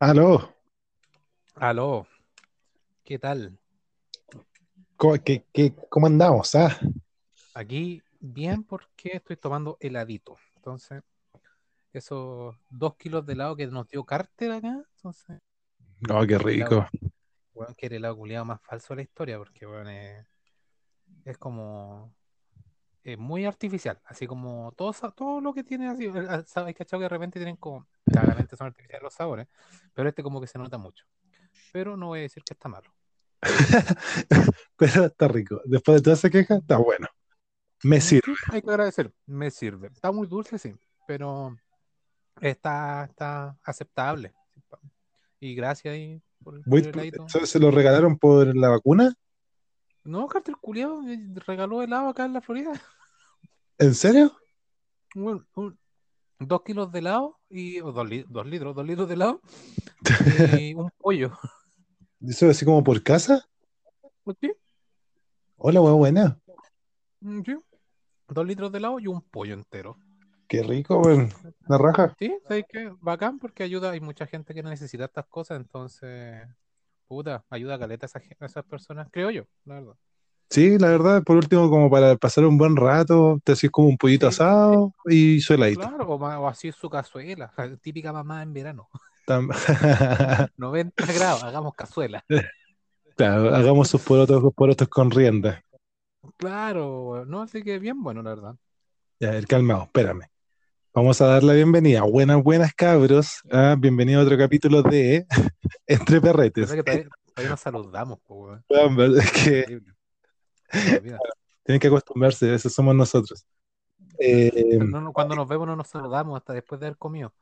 Aló, Aló, ¿qué tal? ¿cómo, qué- qué- cómo andamos? Ah, Aquí bien porque estoy tomando heladito. Entonces, esos dos kilos de helado que nos dio Carter acá, entonces, oh, qué el helado, rico. weón, que era el helado culiado más falso de la historia, porque es, es como es muy artificial, así como todo, todo lo que tiene así, el- el- ¿sabes? cachado que de repente tienen como, claramente son artificiales los sabores, pero este como que se nota mucho. Pero no voy a decir que está malo. Pero está rico. Después de toda esa queja, está bueno. Me sirve. Sí, hay que agradecer, me sirve. Está muy dulce, sí, pero está, está aceptable. Y gracias ahí por, el- por Voy- el heladito. ¿eso ¿Se lo regalaron por la vacuna? No, Carter Culeado regaló helado acá en la Florida. ¿En serio? Un- un- dos kilos de helado y o dos, li- dos litros, dos litros de helado y un pollo. ¿Eso así como por casa? ¿Sí? Hola, buena. Mm, sí. Dos litros de helado y un pollo entero. Qué rico, weón. La raja. Sí, ¿sabes qué? Bacán porque ayuda, hay mucha gente que necesita estas cosas, entonces, puta, ayuda a caleta a esas personas, creo yo, la verdad. Sí, la verdad, por último, como para pasar un buen rato, te haces como un pollito Sí, asado y su heladito. Claro, o, así es su cazuela, la típica mamá en verano. Tam- 90 grados, hagamos cazuela. Claro, hagamos sus porotos, porotos con rienda. Claro, no, así que bien bueno, la verdad. Ya, el calmado, espérame. Vamos a dar la bienvenida. Buenas, buenas cabros. Ah, bienvenido a otro capítulo de Entre Perretes. Que todavía, todavía nos saludamos, po, es que Increíble. Se me olvida. Tienen que acostumbrarse, esos somos nosotros. Eh, No, cuando nos vemos no nos saludamos hasta después de haber comido.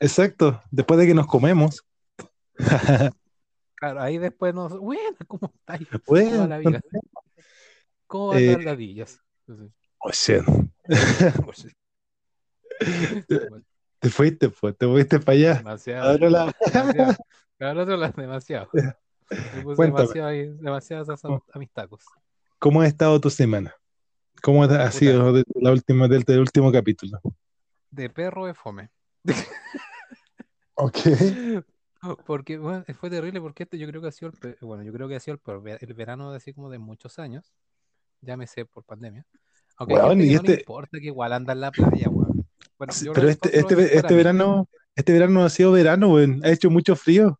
exacto, después de que nos comemos. Claro, ahí después nos. Bueno, ¿cómo estáis? ¿Cómo va Bueno, la vida? ¿Cómo van Eh, las ladillas? Sí. oye, Pues, te fuiste, pues, te fuiste para allá. Demasiado. Ahora la- demasiado. Ahora te demasiado. Cuéntame. ahí, demasiadas. ¿Cómo ha estado tu semana? ¿Cómo ha sido desde, la última, desde el último capítulo? De perro de fome. Ok. Porque bueno, fue terrible porque este yo creo que ha sido el bueno, yo creo que ha sido el, el verano de así como de muchos años. Llámese por pandemia. Aunque gente y que no le este- importa que igual anda en la playa, weón. Bueno, Sí, Pero este, este, este para mí. verano, este verano no ha sido verano, weón. Ha hecho mucho frío.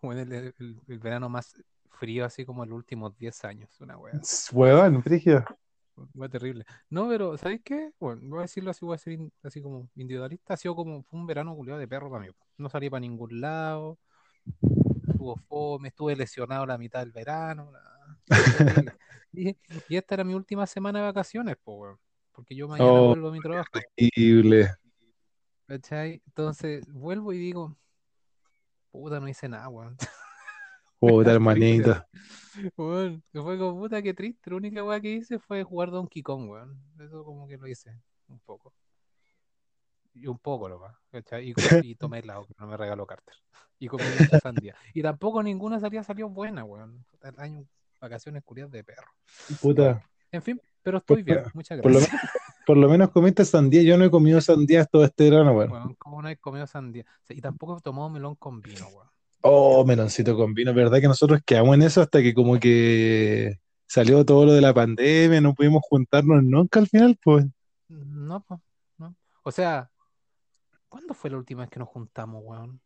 Bueno, el, el- el verano más frío así como en los últimos 10 años, una wea. Weón, frigio. Fue terrible. No, pero ¿sabéis qué? Bueno, voy a decirlo así, voy a ser in- así como individualista. Ha sido como fue un verano culiado de perro para mí. No salí para ningún lado. Estuvo fome, estuve lesionado la mitad del verano. terrible. Y, y esta era mi última semana de vacaciones, pues, weón. Porque yo mañana Oh. vuelvo a mi trabajo. Increíble. ¿Cachai? Entonces vuelvo y digo, puta, no hice nada, weón. Puta, da hermanito. Weón, que fue como puta triste. La única weá que hice fue jugar Donkey Kong, weón. Eso como que lo hice un poco. Y un poco nomás, ¿cachai? Y, y tomé helado que no me regaló Carter. Y comí mucha sandía. Y tampoco ninguna salida salió buena, weón. El año, vacaciones curiosas de perro. Puta. En fin, pero estoy bien, muchas Por lo, gracias. por lo menos comiste sandía. Yo no he comido sandías todo este verano, weón. Weón, como no he comido sandía. Y tampoco he tomado melón con vino, weón. Oh, meloncito con vino. ¿Verdad que nosotros quedamos en eso hasta que como que salió todo lo de la pandemia? No pudimos juntarnos nunca al final, pues. No, pues, no. O sea, ¿cuándo fue la última vez que nos juntamos, weón?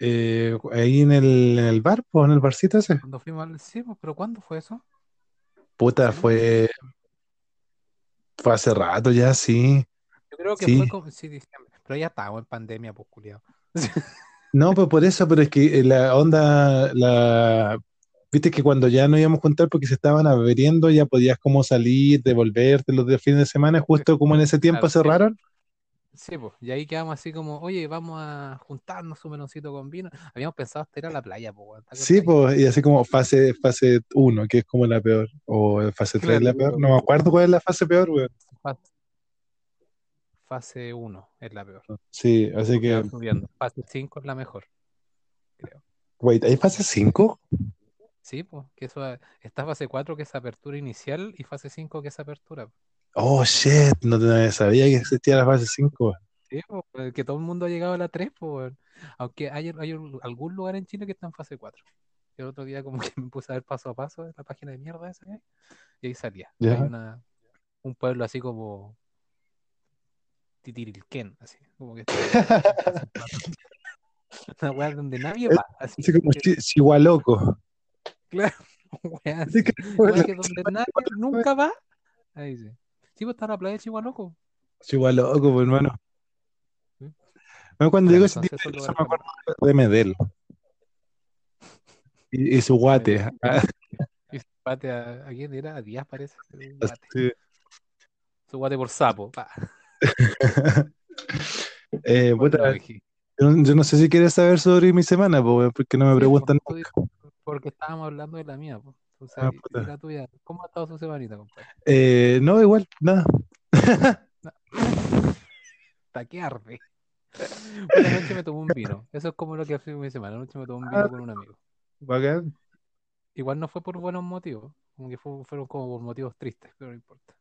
Eh, ahí en el, en el bar, pues, en el barcito ese. Cuando fuimos al... Sí, pues, pero ¿cuándo fue eso? Puta, fue, fue hace rato ya, sí. Yo creo que Sí. fue como, sí, diciembre, pero ya estábamos en pandemia, pues, culiado. No, pues por eso, pero es que la onda, la, viste que cuando ya no íbamos a juntar porque se estaban abriendo, ya podías como salir, devolverte los de fin de semana, justo como en ese tiempo Claro, cerraron. Sí, pues, y ahí quedamos así como, oye, vamos a juntarnos un meloncito con vino. Habíamos pensado hasta ir a la playa, pues, weón, ¿te Sí, pues, y así como fase, fase 1, que es como la peor, o fase 3 la Claro. peor, no me acuerdo cuál es la fase peor, weón. Fase- Fase 1 es la peor. Sí, así porque que, subiendo. Fase 5 es la mejor, creo. wait, ¿hay fase 5? Sí, pues, que eso está fase 4 que es apertura inicial y fase 5 que es apertura. Oh, shit, no sabía que existía la fase 5. Sí, pues, que todo el mundo ha llegado a la 3, pues. Aunque hay, hay algún lugar en Chile que está en fase 4. El otro día como que me puse a ver paso a paso en la página de mierda esa y ahí salía. Ya. Hay una, un pueblo así como Titirilquén, así, como que. Una weá donde nadie va, así, Así como chihualoco. claro, weá Así así. que, Weá que donde nadie nunca va, ahí sí. Sí, pues está la playa de Chihuahua, Chihualoco, pues, hermano. ¿Sí? No, cuando Bueno, digo ese tipo de cosas me acuerdo de Medel. Y, y su guate. Ah, Y su guate a, ¿a quién era? A Díaz parece. sí. Su guate por sapo. pa. Eh, puta, la yo, no- yo no sé si quieres saber sobre mi semana, porque no me Sí, preguntan di- Porque estábamos hablando de la mía. Entonces, Ah, puta. la tuya. ¿Cómo ha estado su semanita, compadre? Eh, no, igual, nada. Hasta que arde. Una noche me tomé un vino. Eso es como lo que hace mi semana. Anoche me tomé un Ah. vino con un amigo. Bacán. Igual no fue por buenos motivos. Como que fue- fueron como por motivos tristes, pero no importa.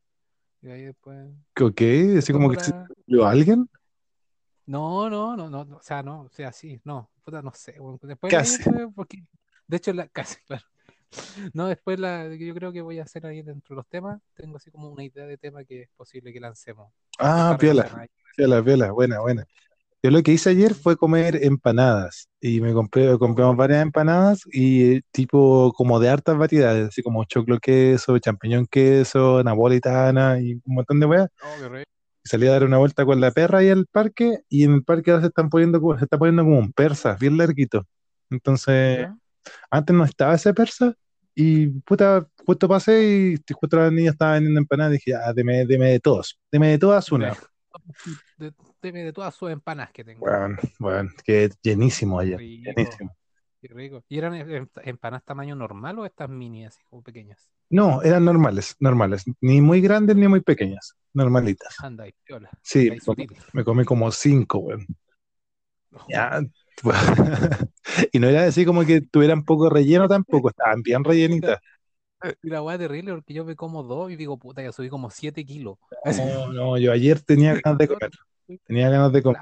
Y ahí después. Ok, así como que se alguien. No, no, no, no, o sea, no, o sea, sí, no, puta, no sé, después Casi. porque, de hecho, la, casi, claro, no, después la, yo creo que voy a hacer ahí dentro de los temas, tengo así como una idea de tema que es posible que lancemos, Ah, piola, piola, piola, buena, buena. Yo lo que hice ayer fue comer empanadas y me compré, compramos varias empanadas y eh, tipo como de hartas variedades, así como choclo queso, champiñón queso, napolitana y un montón de weas. Oh, Salí a dar una vuelta con la perra ahí al parque y en el parque ahora se están poniendo se está poniendo como un persa, bien larguito. Entonces, ¿Ya? antes no estaba ese persa y puta, justo pasé y justo la niña estaba vendiendo empanadas y dije, ah, deme, deme de todos, deme de todas una. De, de, de todas sus empanas que tengo. Bueno, bueno, quedé llenísimo ayer, Rico. llenísimo. Qué rico. ¿Y eran em- empanadas tamaño normal o estas mini, así como pequeñas? No, eran normales, normales, ni muy grandes ni muy pequeñas, normalitas. Anda ahí, piola. Sí, me comí, sutil. me comí como cinco, weón. Oh, Ya, y no era así como que tuvieran poco relleno tampoco, estaban bien rellenitas. Y la weá terrible porque yo me como dos y digo, puta, ya subí como 7 kilos. No, no, yo ayer tenía ganas de comer, tenía ganas de comer.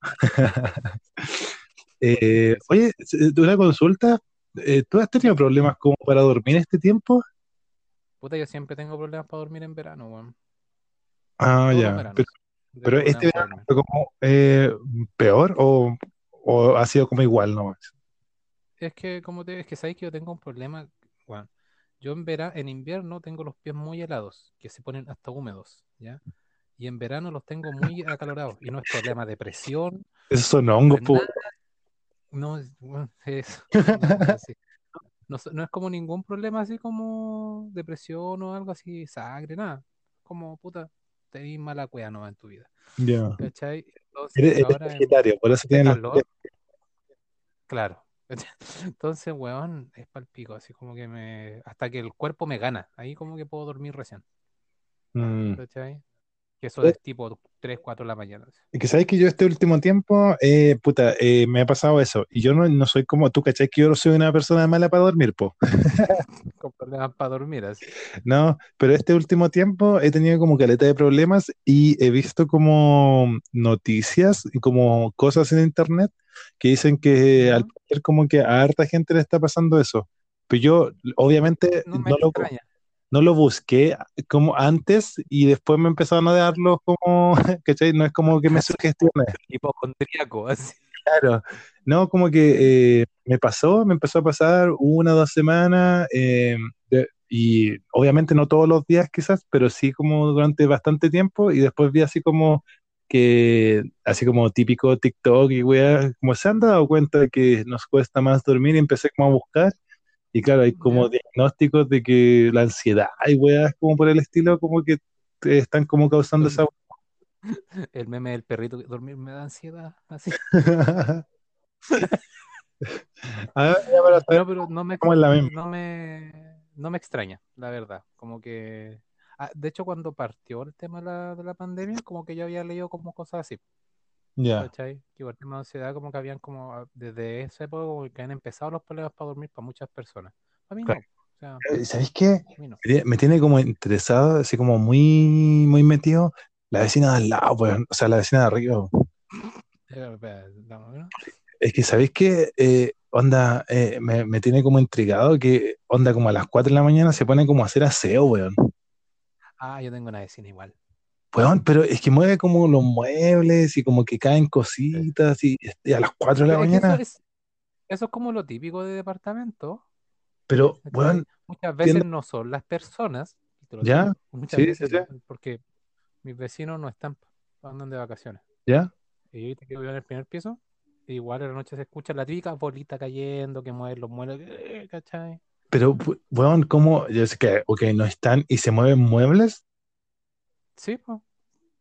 Eh, oye, eh, una consulta, eh, ¿tú has tenido problemas como para dormir este tiempo? Puta, yo siempre tengo problemas para dormir en verano, weón. Ah, ya, pero, este verano fue como eh, peor o, o ha sido como igual nomás. Es que, como te es que sabéis que yo tengo un problema, weón. Yo en verano, en invierno tengo los pies muy helados, que se ponen hasta húmedos, ¿ya? Y en verano los tengo muy acalorados. Y no es problema de presión, Esos son no hongos, es po. nada. No, es, no. No, es como ningún problema así como depresión o algo así, sangre, nada. Como, puta, tenés mala cueva nomás en tu vida. Ya. Entonces, Eres, eres en vegetaririo, por eso este tienes calor, claro. Entonces, weón, es palpico, así como que me. Hasta que el cuerpo me gana. Ahí como que puedo dormir recién. Mm. Que eso es tipo 3, 4 de la mañana. Es que sabes que yo este último tiempo, eh, puta, eh, me ha pasado eso. Y yo no, no soy como tú, ¿cachai? Que yo no soy una persona mala para dormir, po. Con problemas para dormir, así. No, pero este último tiempo he tenido como caleta de problemas y he visto como noticias y como cosas en internet que dicen que al parecer como que a harta gente le está pasando eso. Pero yo obviamente No me no lo, extraña. No lo busqué como antes y después me empezaron a darlos como, ¿cachai? No es como que me sugestione. Hipocondríaco, así. Claro, no, como que eh, me pasó, me empezó a pasar una o dos semanas eh, de- y obviamente no todos los días quizás, pero sí como durante bastante tiempo y después vi así como que, así como típico TikTok y weas, como se han dado cuenta de que nos cuesta más dormir y empecé como a buscar y claro, hay como diagnósticos de que la ansiedad y weas como por el estilo como que te están como causando esa... El meme del perrito que dormir me da ansiedad, así. A ver, ya para saber No, pero no me, cómo es la misma. no me, no me extraña, la verdad. Como que. ah, de hecho, cuando partió el tema de la, de la pandemia, como que yo había leído como cosas así, Ya. ¿cachai? Que igual el tema de ansiedad, como que habían como, ah, desde esa época, como que han empezado los problemas para dormir para muchas personas. A mí no. O sea, Eh, ¿Sabéis qué? no. Me tiene- como interesado, así como muy, muy metido la vecina de al lado, pues, o sea, la vecina de arriba. Eh. Es que, ¿sabéis qué? Eh, onda, eh, me, me tiene como intrigado que onda como a las 4 de la mañana se pone como a hacer aseo, weón. Ah, yo tengo una vecina igual. Weón, pero es que mueve como los muebles y como que caen cositas y, y a las 4 de la eso mañana. es, eso es como lo típico de departamento. Pero, Muchas veces no son las personas, te ¿Ya? digo, muchas Sí, veces sí, sí. porque mis vecinos no están, andan de vacaciones. ¿ya? Y yo ahorita que vivo en el primer piso, igual en la noche se escucha la típica bolita cayendo, que mueven los muebles, eh, ¿cachai? Pero, weón, ¿cómo? Yo sé que, ok, no están y se mueven muebles. Sí,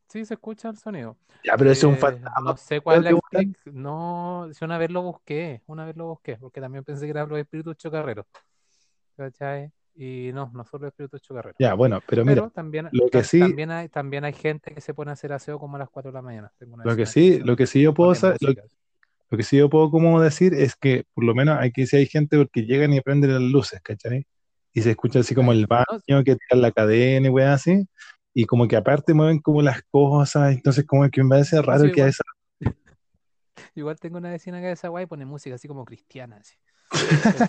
sí se escucha el sonido. Ya, pero es un Eh, fantasma. no sé cuál es la creo que, weón. explic- No, si una vez lo busqué, una vez lo busqué, porque también pensé que eran los espíritus chocarreros. ¿Cachai? Y no, no son los espíritus chocarreros. Ya, bueno, pero mira, Pero también, lo que sí- también hay, también hay gente que se pone a hacer aseo como a las 4 de la mañana. Tengo una lo que vecina sí, lo que sí yo puedo lo, música. lo que sí yo puedo como decir es que por lo menos aquí sí hay gente porque llegan y prenden las luces, ¿cachai? Y se escucha así como el baño No, que tiran la cadena y weá así. Y como que aparte mueven como las cosas, entonces como que me parece raro sí, que a igual. esa Igual tengo una vecina que es esa guay y pone música así como cristiana. Así.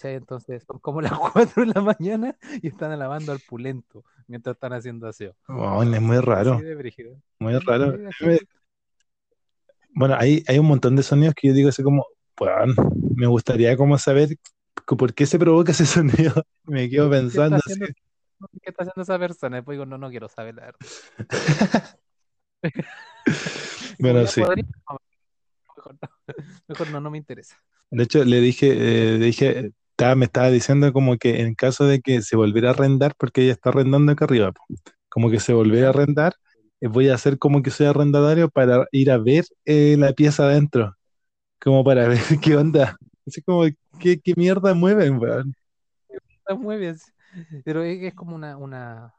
Entonces son como las 4 de la mañana y están alabando al pulento mientras están haciendo aseo. Oh, es muy raro, de muy raro. Bueno, hay, hay un montón de sonidos que yo digo así como, weón, me gustaría como saber por qué se provoca ese sonido. Me quedo ¿Qué está pensando así. qué está haciendo esa persona? Después digo, no, no quiero saber la verdad. Bueno, sí. podría, no, mejor no, mejor no, no me interesa. De hecho, le dije, eh, le dije, estaba- me estaba diciendo como que en caso de que se volviera a arrendar, porque ella está arrendando acá arriba, como que se volviera a arrendar, eh, voy a hacer como que soy arrendatario para ir a ver eh, la pieza adentro, como para ver qué onda. Así como, ¿qué, qué mierda mueven, weón? Está muy bien. Pero es, es como una, una,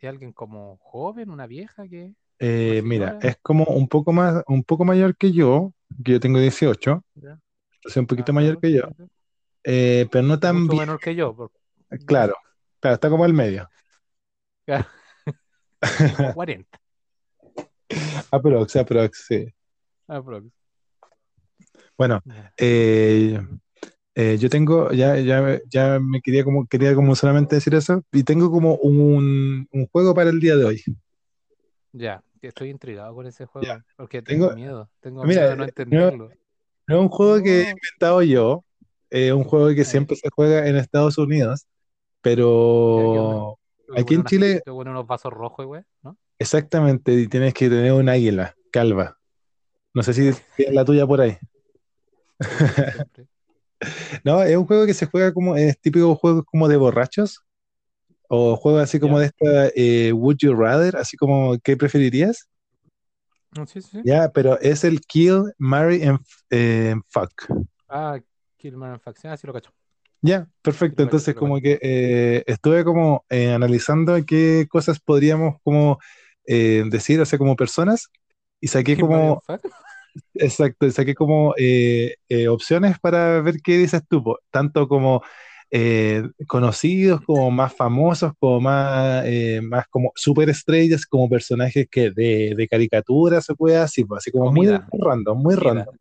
de alguien como joven, una vieja que, Eh, ¿Una mira, es como un poco más, un poco mayor que yo, que yo tengo 18, ya, entonces un poquito ah, mayor que yo, eh, pero no tan mucho menor que yo. por- claro, claro, está como al medio. Claro. Como 40. Aprox, aprox, sí. aprox. Bueno, eh, eh, yo tengo, ya, ya, ya me quería como, quería como solamente decir eso, y tengo como un, un juego para el día de hoy. Ya, estoy intrigado con ese juego, Ya. porque tengo, Tengo- miedo, tengo Mira, miedo de no no- entenderlo. No es un juego que he inventado yo, es un juego que siempre se juega en Estados Unidos, Ya, ¿qué pero aquí en Unas- Chile, ponen unos vasos rojos, güey, ¿no? exactamente, y tienes que tener un águila, calva. No sé si tienes la tuya por ahí. No, es un juego que se juega como, es típico juego como de borrachos, o juego así como de esta eh, Would You Rather, así como ¿qué preferirías? Mm, Sí, sí, sí. Ya, pero es el Kill, Marry and eh, Fuck. Ah, Killman and Faction, ah, sí lo cacho. Ya, perfecto. Lo Entonces, lo como que eh, estuve como analizando qué cosas podríamos como decir, o sea, como personas, y saqué como, Fac- exacto, saqué como eh, eh, opciones para ver qué dices tú, tanto como eh, conocidos, como más famosos, como más, más como superestrellas, como personajes que de, de caricaturas, se puede así, así como muy random, muy Comida. random.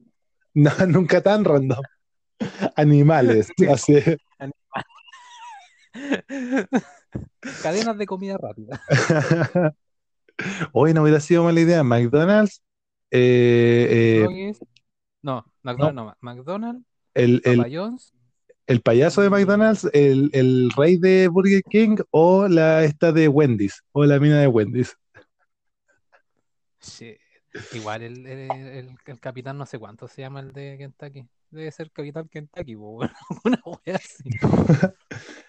No, nunca tan random. Animales, así. Cadenas de comida rápida. Hoy no hubiera sido mala idea. McDonald's, eh, eh. No, McDonald's no, McDonald's, el, el- el payaso de McDonald's, el, el rey de Burger King o la esta de Wendy's o la mina de Wendy's. Shit. Igual el, el, el- capitán no sé cuánto se llama el de Kentucky. Debe ser capitán Kentucky, weón. una wea así.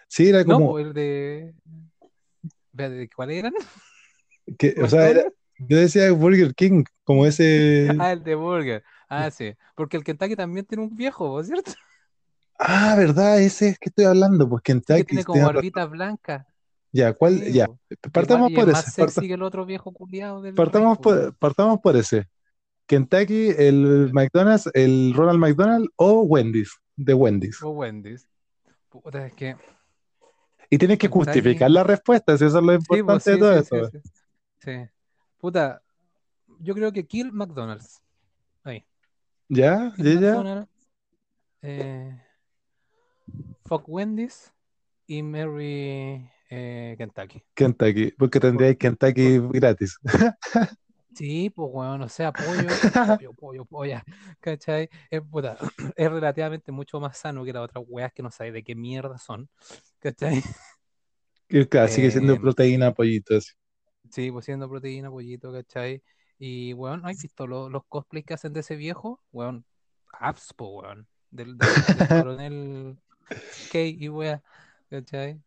Sí, era No, como po, el de. ¿Cuál eran? que, o sea, era-. Yo decía Burger King, como ese. Ah, el de Burger. Ah, sí. Porque el Kentucky también tiene un viejo. ¿cierto? Ah, ¿verdad? Ese es que estoy hablando, pues que Kentucky. tiene como razón. barbita blanca. Ya, ¿cuál? Sí, Ya, po. partamos y por más ese. sexy parta- que el otro viejo culiado del partamos rey, por, partamos por ese. Kentucky, el McDonald's, el Ronald McDonald o Wendy's, de Wendy's. O Wendy's. Puta, es que. Y tienes que Kentucky- justificar la respuesta, si eso es lo Sí, pues, importante sí, de todo sí. Sí. Puta, yo creo que Kill McDonald's. Ahí. ¿Ya? ¿Ya? Eh, fuck Wendy's y Mary eh, Kentucky. Kentucky, porque Por- tendríais Kentucky gratis. Sí, pues weón, o sea, pollo, pollo, pollo, polla, ¿cachai? Es, puta, es relativamente mucho más sano que las otras weas que no sabes de qué mierda son, ¿cachai? Que, claro, sigue siendo Eh, proteína, pollito, así. Sí, pues siendo proteína, pollito, ¿cachai? Y, weón, ¿no has visto lo- los cosplays que hacen de ese viejo? Weón, apps, po, weón, del, del, del coronel K y wea, ¿cachai?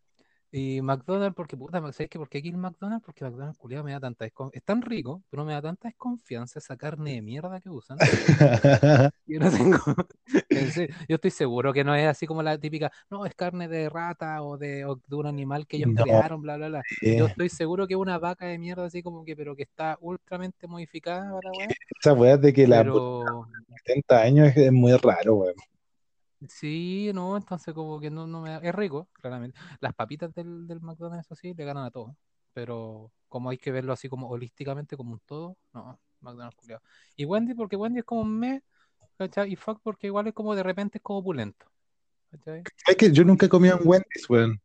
Y McDonald's, porque puta, ¿sabes qué? ¿Por qué aquí el McDonald's? Porque McDonald's, culiado, me da tanta desconfianza. Es tan rico, pero me da tanta desconfianza esa carne de mierda que usan. Yo no tengo. serio, yo estoy seguro que no es así como la típica, no, es carne de rata o de, o de un animal que ellos No, crearon, bla, bla, bla. Yo eh, estoy seguro que es una vaca de mierda, así como que, pero que está ultramente modificada para la esa weá de que la Pero 70 años es, es muy raro, weón. Sí, no, entonces como que no, no me da- Es rico, claramente. Las papitas del, del McDonald's, eso sí, le ganan a todo. Pero como hay que verlo así como holísticamente, como un todo, no, McDonald's culiao. Y Wendy, porque Wendy es como un me, ¿cachai? Y fuck, porque igual es como de repente es como opulento. ¿cachai? Es que yo nunca he comido en Wendy's, weón.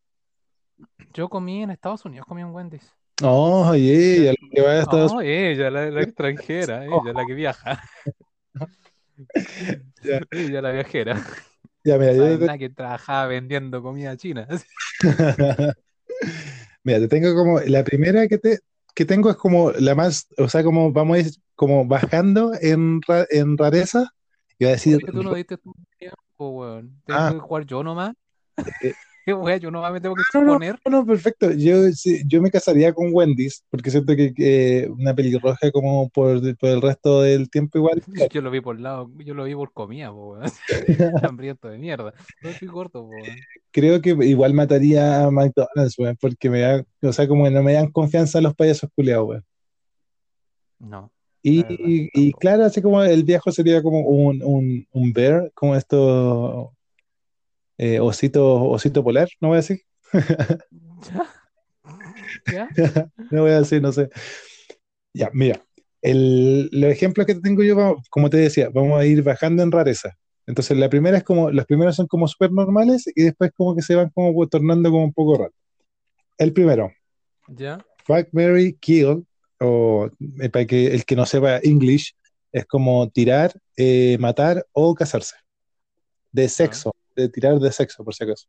Yo comí en Estados Unidos, comí en Wendy's. Oh, que a Estados Oh, ella, la, la extranjera, ella, la que viaja, ella, la viajera. Ya, mira, yo te, que trabajaba vendiendo comida china. mira, te tengo como, la primera que te, que tengo es como la más, o sea, como vamos a ir como bajando en, ra- en rareza. Iba a decir, ¿Por qué tú no diste tu tiempo, weón? ah, ¿Tengo que jugar yo nomás? eh, ¿Qué weón? Yo me tengo que no, no, exponer. no, no, perfecto. Yo, sí, yo me casaría con Wendy's, porque siento que, una pelirroja como por, por el resto del tiempo igual. Yo lo vi por lado, yo lo vi por comida, po. Hambriento de mierda. No estoy corto, po. Creo que igual mataría a McDonald's, weón, porque me da, o sea, como que no me dan confianza los payasos culiados, weón. No, Y, verdad, y claro, así como el viejo sería como un, un, un bear, como esto, eh, osito, osito polar, no voy a decir, ¿Ya? ¿Ya? no voy a decir, no sé. Ya, mira, el, los ejemplos que te tengo yo, vamos- como te decía, vamos a ir bajando en rareza. Entonces, la primera es como, los primeros son como súper normales y después como que se van como tornando como un poco raros. El primero, ¿Ya? Fuck, Mary Kill, o eh, para que el que no sepa English, es como tirar, eh, matar o casarse. De sexo, de tirar de sexo, por si acaso.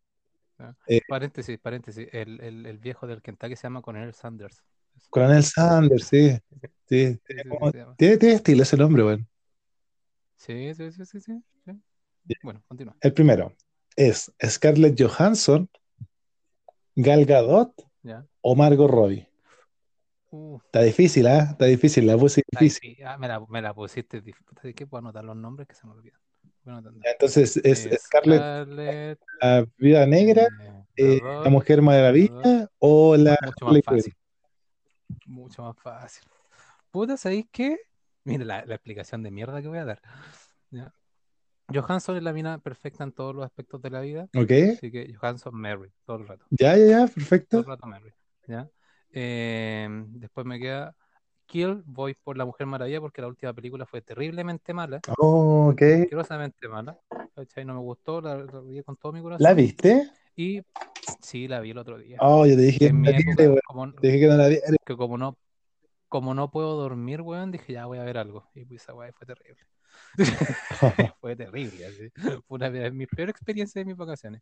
ya. Eh, Paréntesis, paréntesis. El, el, el viejo del Kentucky se llama Coronel Sanders. Coronel Sanders, sí. Sí, Sí, tiene, sí, como- sí, se llama. tiene- tiene estilo ese nombre, weón. Sí, sí, sí, sí, sí. Bueno, continúa. El primero es Scarlett Johansson, Gal Gadot ¿Ya? o Margot Robbie. Uh, Está difícil, ¿ah? Está difícil, la puse difícil. difí- ah, me, la, me la pusiste. dif- ¿De qué puedo anotar los nombres que se me olvidan? Entonces es Eh, Scarlett, Scarlett, la Viuda Negra, eh, eh, la Mujer Maravilla o la mucho más fácil. Mucho más fácil. Puta, ¿sabéis qué? Mira la, la explicación de mierda que voy a dar. ¿ya? Johansson es la mina perfecta en todos los aspectos de la vida. ¿Ok? Así que Johansson, Mary, todo el rato. Ya, ya, ya, Todo perfecto. el rato Mary. ¿ya? Eh, después me queda Kill, voy por La Mujer Maravilla porque la última película fue terriblemente mala, Oh, ok. asquerosamente mala. No me gustó, la, vi con todo mi corazón. ¿La viste? Y sí, la vi el otro día. Oh, yo te dije que no la época, como, dije que no la viera. que como no, como no puedo dormir, weón, dije ya voy a ver algo. Y pues esa weá fue terrible. fue terrible, así. Fue una de mis peores experiencias de mis vacaciones.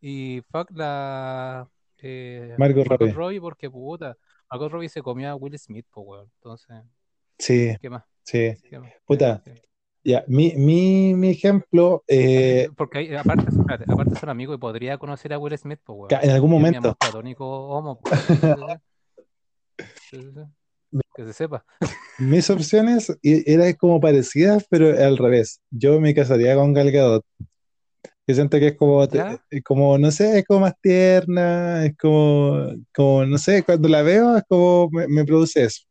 Y fuck la eh, Margot Margot Robbie. Robbie, porque puta, Margot Robbie se comió a Will Smith, pues weón. Entonces, Sí, ¿qué más? sí. ¿Qué más? Puta, Sí, sí. ya, mi, mi, mi ejemplo, eh, Porque hay- aparte, espérate, aparte son amigos y podría conocer a Will Smith, pues weón. en algún momento, homo, pues. Que se sepa. mis opciones eran como parecidas, pero al revés. Yo me casaría con Gal Gadot. Yo siento que es como, eh, como, no sé, es como más tierna, es como, como, no sé, cuando la veo es como me, me produce eso.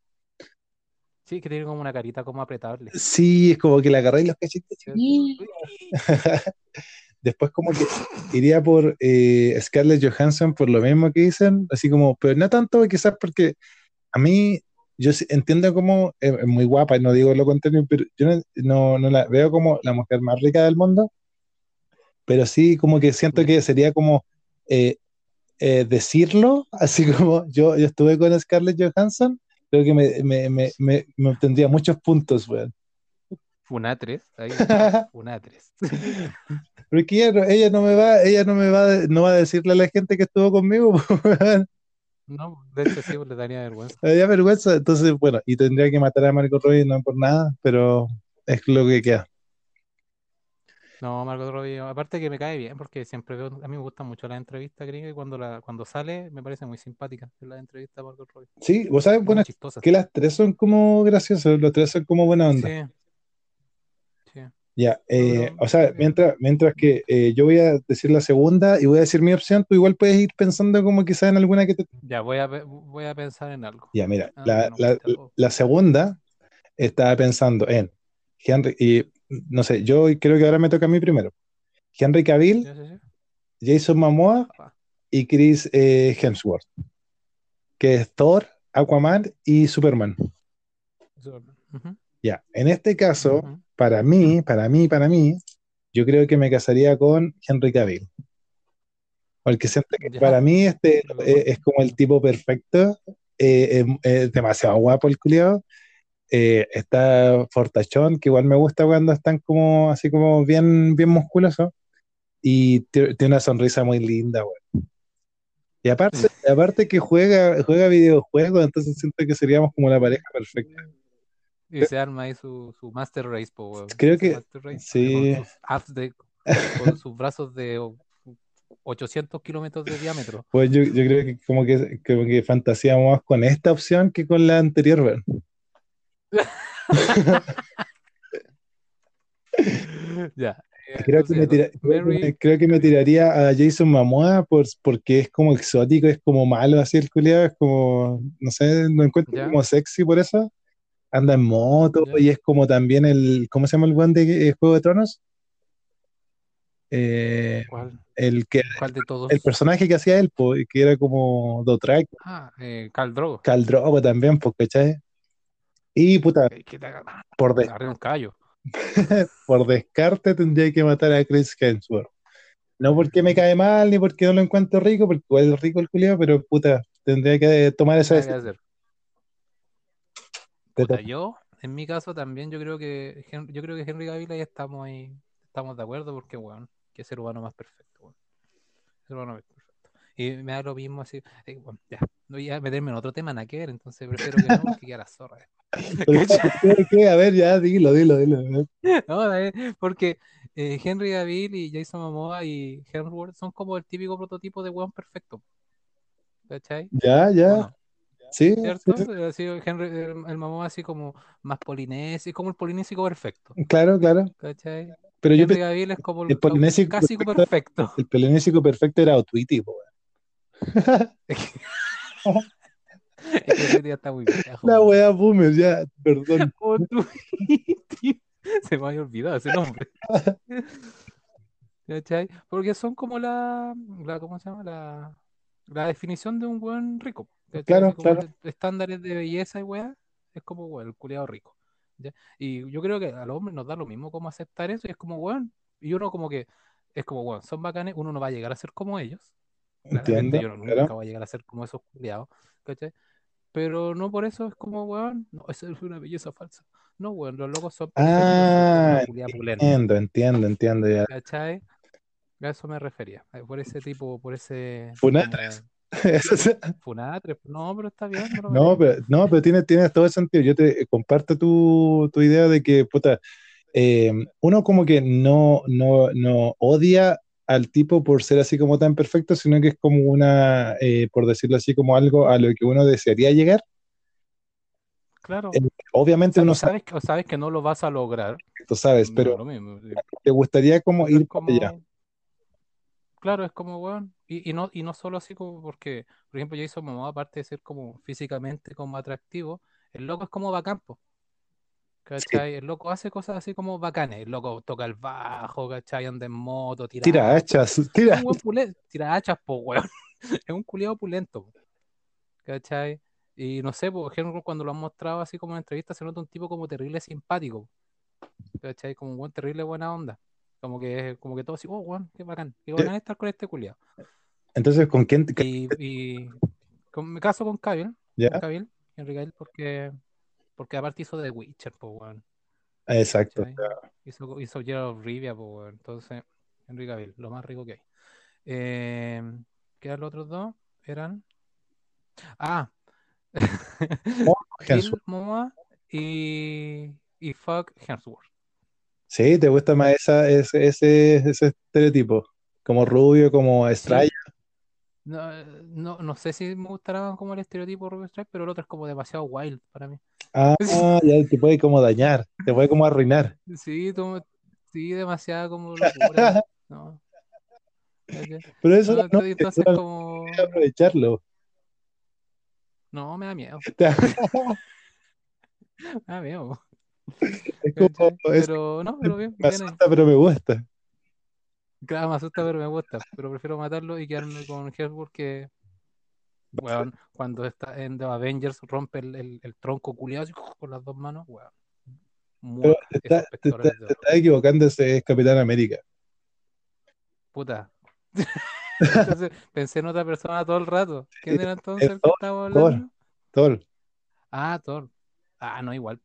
Sí, que tiene como una carita como apretable. Sí, es como que la agarré y los cachetes. Después como que iría por eh, Scarlett Johansson por lo mismo que dicen, así como, pero no tanto quizás porque a mí yo entiendo como es es muy guapa, no digo lo contrario, pero yo no, no, no la veo como la mujer más rica del mundo, pero sí como que siento que sería como eh, eh, decirlo, así como yo, yo estuve con Scarlett Johansson, creo que me, me, me, me, me obtendría muchos puntos, weón. Funatres, ahí, Funatres. Porque ella, no- ella no me va, ella no me va, no va a decirle a la gente que estuvo conmigo, weón. No, de hecho sí, pues, le daría vergüenza. Me daría vergüenza, entonces, bueno, y tendría que matar a Margot Robbie no por nada, pero es lo que queda. No, Margot Robbie, aparte que me cae bien, porque siempre veo, a mí me gustan mucho las entrevistas gringas y cuando, la, cuando sale me parece muy simpática la entrevista de Margot Robbie. Sí, vos sabes, chistosa. que las tres son como graciosas, los tres son como buena onda. Sí. Sí. Ya, eh, pero- o sea, mientras, mientras que eh, yo voy a decir la segunda y voy a decir mi opción, tú igual puedes ir pensando como quizás en alguna que te... Ya, voy a, voy a pensar en algo. Ya, mira, Ah, la, bueno, la- la segunda estaba pensando en Henry, y no sé, yo creo que ahora me toca a mí primero. Henry Cavill, Sí, sí, sí. Jason Momoa Papá. y Chris eh, Hemsworth, que es Thor, Aquaman y Superman. Ya, en este caso, para mí, para mí, para mí, yo creo que me casaría con Henry Cavill. Porque siento que para mí este es como el tipo perfecto, eh, demasiado guapo el culiado. Eh, está fortachón, que igual me gusta cuando están como así como bien, bien musculosos. Y ti- tiene una sonrisa muy linda, güey. Y aparte, aparte que juega, juega videojuegos, entonces siento que seríamos como la pareja perfecta. Y se arma ahí su, su Master Race, po, weón. Creo que- Race, sí. Con sus abs de, con sus brazos de o- 800 kilómetros de diámetro. Pues yo, yo creo que como que, como que fantaseamos más con esta opción que con la anterior, güey. Ya. eh, Creo que, me entonces, tira- creo, que Mary- me, creo que me tiraría a Jason Momoa por, porque es como exótico, es como malo así el culiado, es como, no sé, lo encuentro Ya. como sexy por eso. Anda en moto Ya. y es como también el, ¿cómo se llama el buen de eh, Juego de Tronos? Eh, ¿Cuál, el que cuál de todos? el personaje que hacía él, po, que era como Dothraki, Ah, eh, Khal Drogo. Khal Drogo también, pues, ¿cachai? Y puta, que te agarra- por, des- agarré un callo. por descarte tendría que matar a Chris Hemsworth. No porque me cae mal ni porque no lo encuentro rico, porque igual es rico el culiado, pero puta, tendría que tomar esa decisión. Puta, yo, en mi caso también, yo creo que yo creo que Henry Cavill ahí estamos ahí, estamos de acuerdo porque, weón, que ser humano más perfecto, weón. Ser humano más perfecto. Y me da lo mismo así, eh, bueno, ya, no voy a meterme en otro tema, nada que ver, entonces prefiero que no, porque queda la zorra. Pero, ¿qué, qué? A ver, ya, dilo, dilo, dilo. No, porque eh, Henry Cavill y Jason Momoa y Hemsworth son como el típico prototipo de weón perfecto. ¿Cachai? Ya, ¿O ya. no? Sí, ¿Cierto? sí, Así, Henry, el, el Momoa así como más polinesio, como el polinésico perfecto. claro, claro. ¿Cachai? Pero yo Henry pe- Cavill es como el el polinésico perfecto- perfecto. el polinésico perfecto era weón. Es que ese día está muy viejo. La wea boomer, ya, perdón. Oh, Se me había olvidado ese nombre. ¿Cachai? Porque son como la, la ¿cómo se llama? La, la definición de un buen rico. ¿cachai? Claro, como claro. estándares de belleza y weá, es como weón, el culiado rico. ¿ya? Y yo creo que a los hombres nos da lo mismo como aceptar eso, y es como weón, y uno como que, es como weón, son bacanes, uno no va a llegar a ser como ellos. Entiendo, yo no- nunca claro. voy a llegar a ser como esos culiados, ¿cachai? Pero no por eso es como, weón, no, eso es una belleza falsa. No, weón, los locos son Ah, entiendo, entiendo, entiendo, ya. ¿cachai? A eso me refería, eh, por ese tipo, por ese... Funatres. como Eso es- Funatre, no, pero está bien, me lo No, pero, no, pero tiene, tiene todo el sentido. Yo te comparto tu, tu idea de que, puta, eh, uno como que no, no, no odia al tipo por ser así como tan perfecto, sino que es como una, eh, por decirlo así, como algo a lo que uno desearía llegar. Claro. Eh, O Obviamente sea, uno o sabe, sabes, que- o sabes que no lo vas a lograr, tú sabes, no pero es lo mismo. eh, te gustaría como ir para allá. como, claro, es como, weón, y, y no, y no solo así como porque, por ejemplo, Jason Momoa, aparte de ser como físicamente como atractivo, el loco es como bacán, po, ¿cachai? El loco hace cosas así como bacanes, el loco toca el bajo, ¿cachai? Anda en moto, tira Tira hachas. tira. un buen pulento, tira hachas, po, weón. Es un culiado pulento, po, ¿cachai? Y no sé, por ejemplo, cuando lo han mostrado así como en entrevista, se nota un tipo como terrible simpático. ¿Cachai? Como un buen terrible buena onda. Como que, como que todo así, oh, weón, qué bacán. Qué bacán estar con este culiado. Entonces, ¿con quién? te- Y, y con, me caso con Cavill, ¿Ya? con Henry Cavill, porque, porque aparte hizo The Witcher, pues, weón. Exacto. Hizo, hizo Geralt of Rivia, pues, weón. Entonces, Henry Cavill, lo más rico que hay. Eh, ¿qué eran los otros dos? Eran. Ah, Hemsworth. Momoa y, y Fuck Hemsworth. Sí, ¿te gusta más esa, ese, ese, ese estereotipo? Como rubio, como Sí. estrella. No, eh, no, no sé si me gustará como el estereotipo Ruby Strike, pero el otro es como demasiado wild para mí. Ah, ya te puede como dañar, te puede como arruinar. Sí, tú- sí, demasiado como locura. No. Pero eso No, no, entonces, como. aprovecharlo. No, me da miedo. Me da miedo. Es como, Pero no, pero bien, me bien asusta, pero me gusta. Claro, me asusta, pero me gusta. Pero prefiero matarlo y quedarme con Hemsworth que. Weón, cuando está en The Avengers rompe el, el, el tronco culiado con las dos manos, weón. Muah, te, está- te, está- te equivocando, ese es Capitán América. Puta. Entonces pensé en otra persona todo el rato. ¿Quién era entonces el que estaba hablando? Thor. Ah, Thor. Ah, no, igual.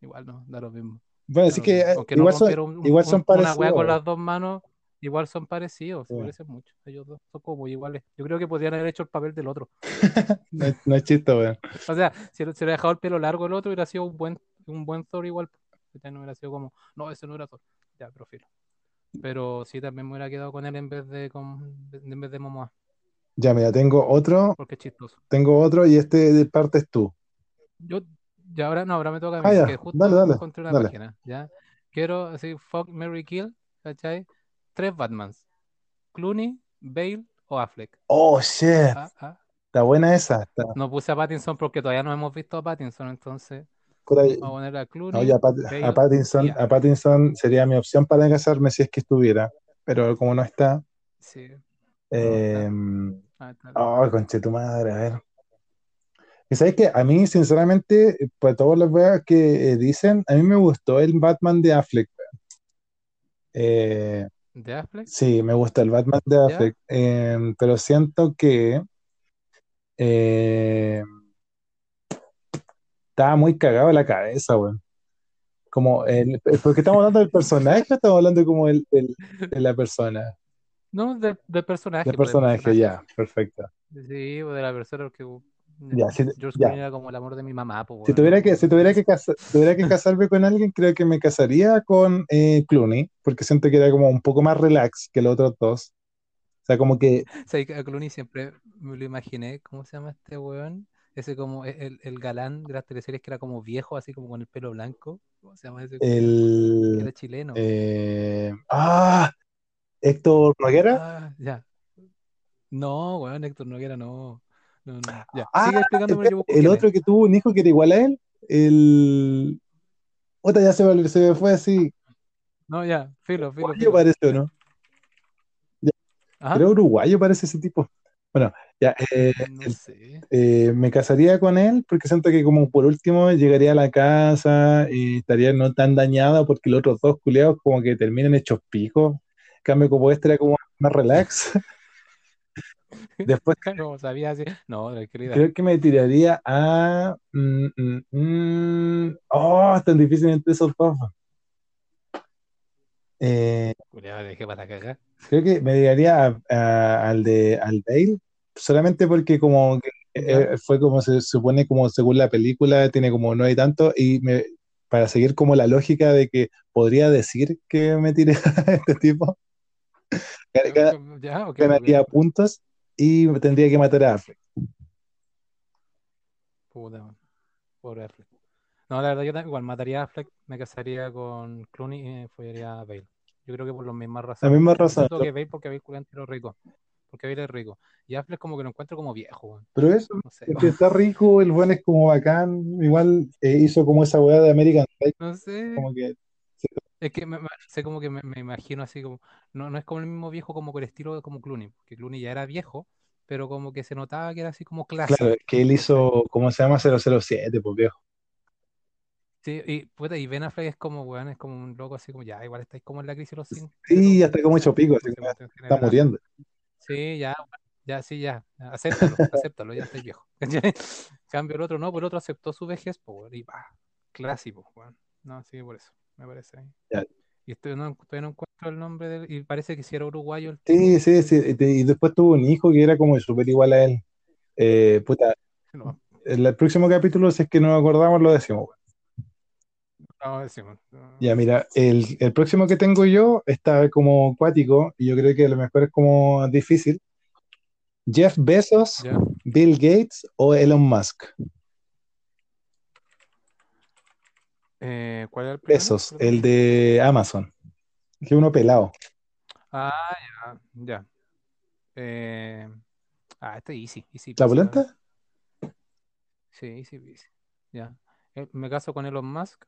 Igual no, da lo mismo. Bueno, así que eh, Aunque no igual son, un- un- igual son un- una parecidos. con las dos manos, igual son parecidos, se Sí. parecen mucho. Ellos dos son como iguales. Yo creo que podrían haber hecho el papel del otro. No, es- no es chiste, weón. O sea, si se le hubiera dejado el pelo largo el otro, hubiera sido un buen, un buen Thor igual. Ya no hubiera sido como, no, ese no era Thor. Ya, pero filo. Pero sí, también me hubiera quedado con él en vez de, con, en vez de Momoa, Ya, mira, tengo otro, porque es chistoso. tengo otro y este de partes tú. Yo, ya ahora no, ahora me toca a mí, Ah, ya, que justo dale, dale, encontré una dale. página, ¿ya? Quiero así, fuck, Mary Kill, ¿cachai? Tres Batmans, Clooney, Bale o Affleck. Oh, shit. Ah, ah. Está buena esa. Está No puse a Pattinson porque todavía no hemos visto a Pattinson, entonces vamos a poner a No, Clooney, ya, a, Pat- Bale a Pattinson, a. Pattinson sería mi opción para casarme si es que estuviera. Pero como no está, Sí, eh, ah, está. oh, conche tu madre, a ver. Y sabes que a mí, sinceramente, por todos los weas que eh, dicen, a mí me gustó el Batman de Affleck. Eh, ¿De Affleck? sí, me gusta el Batman de. Affleck, eh, pero siento que eh, estaba muy cagado de la cabeza, weón. Como el, porque estamos hablando del personaje, o estamos hablando como el, del- de la persona, No, del, del personaje. del pues, del personaje, ya, perfecto. Sí, o de la persona que Ya, si, George ya. Clooney era como el amor de mi mamá, pues, Si tuviera que, si tuviera que, casa- tuviera que casarme con alguien, creo que me casaría con eh, Clooney, porque siento que era como un poco más relax que los otros dos. O sea, como que O sea, a Clooney siempre me lo imaginé, ¿cómo se llama este weón? Ese como e- el, el galán de las teleseries que era como viejo, así como con el pelo blanco. ¿Cómo se llama ese? Que el... era chileno. eh, ah, Héctor Noguera. Ah, ya. No, weón, Héctor Noguera, no. No, no. Ya, Ah, sigue explicándome, el otro que tuvo un hijo que era igual a él, el... Otra ya se me, se me fue así. No, ya, filo, filo, Uruguayo filo. parece, ¿o no? Creo uruguayo parece ese tipo. Bueno, ya, eh, no el- sé. eh, me casaría con él porque siento que como por último llegaría a la casa y estaría no tan dañada porque los otros dos culiados como que terminan hechos picos. En cambio, como este era como más relax. Después Como sabía así. No, tranquilidad. creo que me tiraría a... mm, mm, mm, oh, tan difícil entre esos dos. Eh, creo que me tiraría a- a- al de al Bale solamente porque como que Ya. eh, fue como se supone como según la película tiene como no hay tanto y me, para seguir como la lógica de que podría decir que me tiré a este tipo ga- Ya, ok, ganaría ok. puntos y tendría que matar a Affleck Puta, man. Pobre Affleck. No, la verdad, yo igual mataría a Affleck, me casaría con Clooney y follaría a Bale. Yo creo que por las mismas la razones. misma razón Excepto que Bale, porque Bale un tiro rico. Porque Bale es rico. Y Affleck como que lo encuentro como viejo, weón. pero eso No sé, es que está rico el buen es como bacán igual eh, hizo como esa weá de American Pie no sé. como que Es que me, me- sé como que me, me imagino así como. No, no es como el mismo viejo como con el estilo de como Clooney. Porque Clooney ya era viejo, pero como que se notaba que era así como Claro, clásico. es que él hizo, ¿cómo se llama? 007, pues viejo. Sí, y, puta, y Ben Affleck es como, weón, es como un loco así como, ya, igual estáis como en la crisis los cinco. Sí, ya está como hecho pico, así mantiene está muriendo. Sí, ya, ya, sí, ya, acéptalo, acéptalo, ya estáis viejo. Cambio el otro, no, pues el otro aceptó su vejez, pues, y clásico, weón. No, sí, por eso, me parece. Ya. Y estoy, no, todavía no encuentro el nombre de él, y parece que si era uruguayo el Sí, sí, sí. y después tuvo un hijo que era como súper igual a él. Eh, puta, no, el próximo capítulo, si es que no nos acordamos, lo decimos. no decimos. no. Ya, mira, el, el próximo que tengo yo está como acuático y yo creo que a lo mejor es como difícil. Jeff Bezos, Bill Gates o Elon Musk. Eh, ¿cuál era el primero? Perdón. el de Amazon. Que uno pelado. Ah, ya, ya. Eh, ah, este easy, easy ¿La polenta? Sí, easy peasy. Ya. Eh, me caso con Elon Musk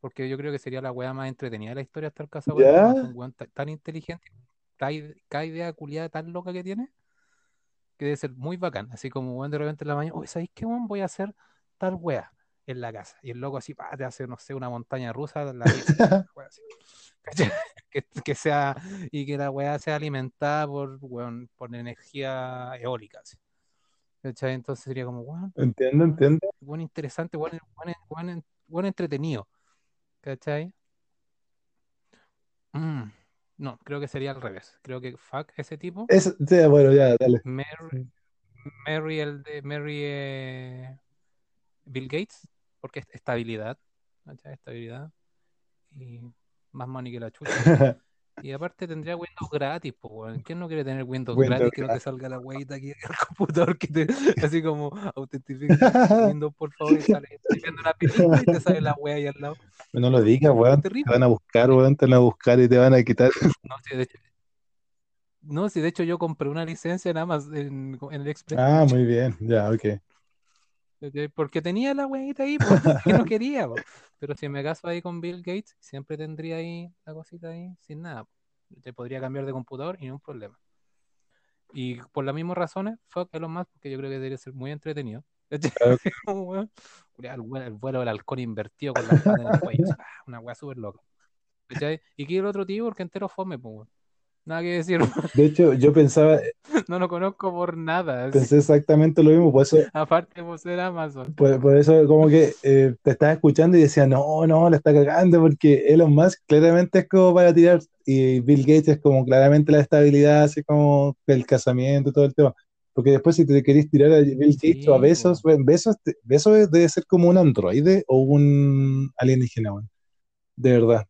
porque yo creo que sería la weá más entretenida de la historia estar casado con ¿Ya? Elon Musk, un weón ta- tan inteligente, cada idea culiada tan loca que tiene, que debe ser muy bacán. Así como weón de repente en la mañana, oye, ¿sabéis qué weón? Voy a hacer tal weá en la casa. Y el loco así, pa, te hace, no sé, una montaña rusa, la. Que, que sea, y que la weá sea alimentada por, weón, por energía eólica. así. ¿Cachai? Entonces sería como, weón, Entiendo, entiendo. buen interesante, buen, buen, buen, buen entretenido. ¿Cachai? Mm, no, creo que sería al revés. Creo que fuck ese tipo. Es, sí, bueno, ya, dale. Mary, Mary el de Mary eh, Bill Gates, porque es estabilidad. ¿cachai? Estabilidad. Y más money que la chucha. Y aparte tendría Windows gratis, pues, weón. ¿Quién no quiere tener Windows, Windows gratis que no te gratis. salga la huevita aquí en el computador que te, así como autentifica Windows, por favor, y sale, estoy viendo una película y te sale la wea ahí al lado. No lo digas, weón. Te van a buscar, weón. Te van a buscar y te van a quitar. No, sí, de hecho, no, sí, de hecho yo compré una licencia en Amazon, en, en el Express, Ah, muy bien. Ya, ok. Porque tenía la huevita ahí, y no quería. Pero si me caso ahí con Bill Gates, siempre tendría ahí la cosita ahí sin nada. Te podría cambiar de computador y no un problema. Y por las mismas razones, fuck Elon Musk, porque yo creo que debería ser muy entretenido. el, vuelo, el vuelo del halcón invertido con las patas en el cuello. una weá súper loca. ¿cachai? Y quiero el otro tío porque entero fome, pues. Nada que decir, De hecho, yo pensaba, no lo conozco por nada. pensé exactamente lo mismo, por eso, Aparte de ser Amazon. por, por eso como que eh, te estaba escuchando y decía, no, no, le está cagando, porque Elon Musk claramente es como para tirar, y Bill Gates es como claramente la estabilidad, así como el casamiento, todo el tema. Porque después si te querés tirar a Bill Gates Sí, o a Besos, Besos, Besos debe ser como un androide o un alienígena, weón. De verdad.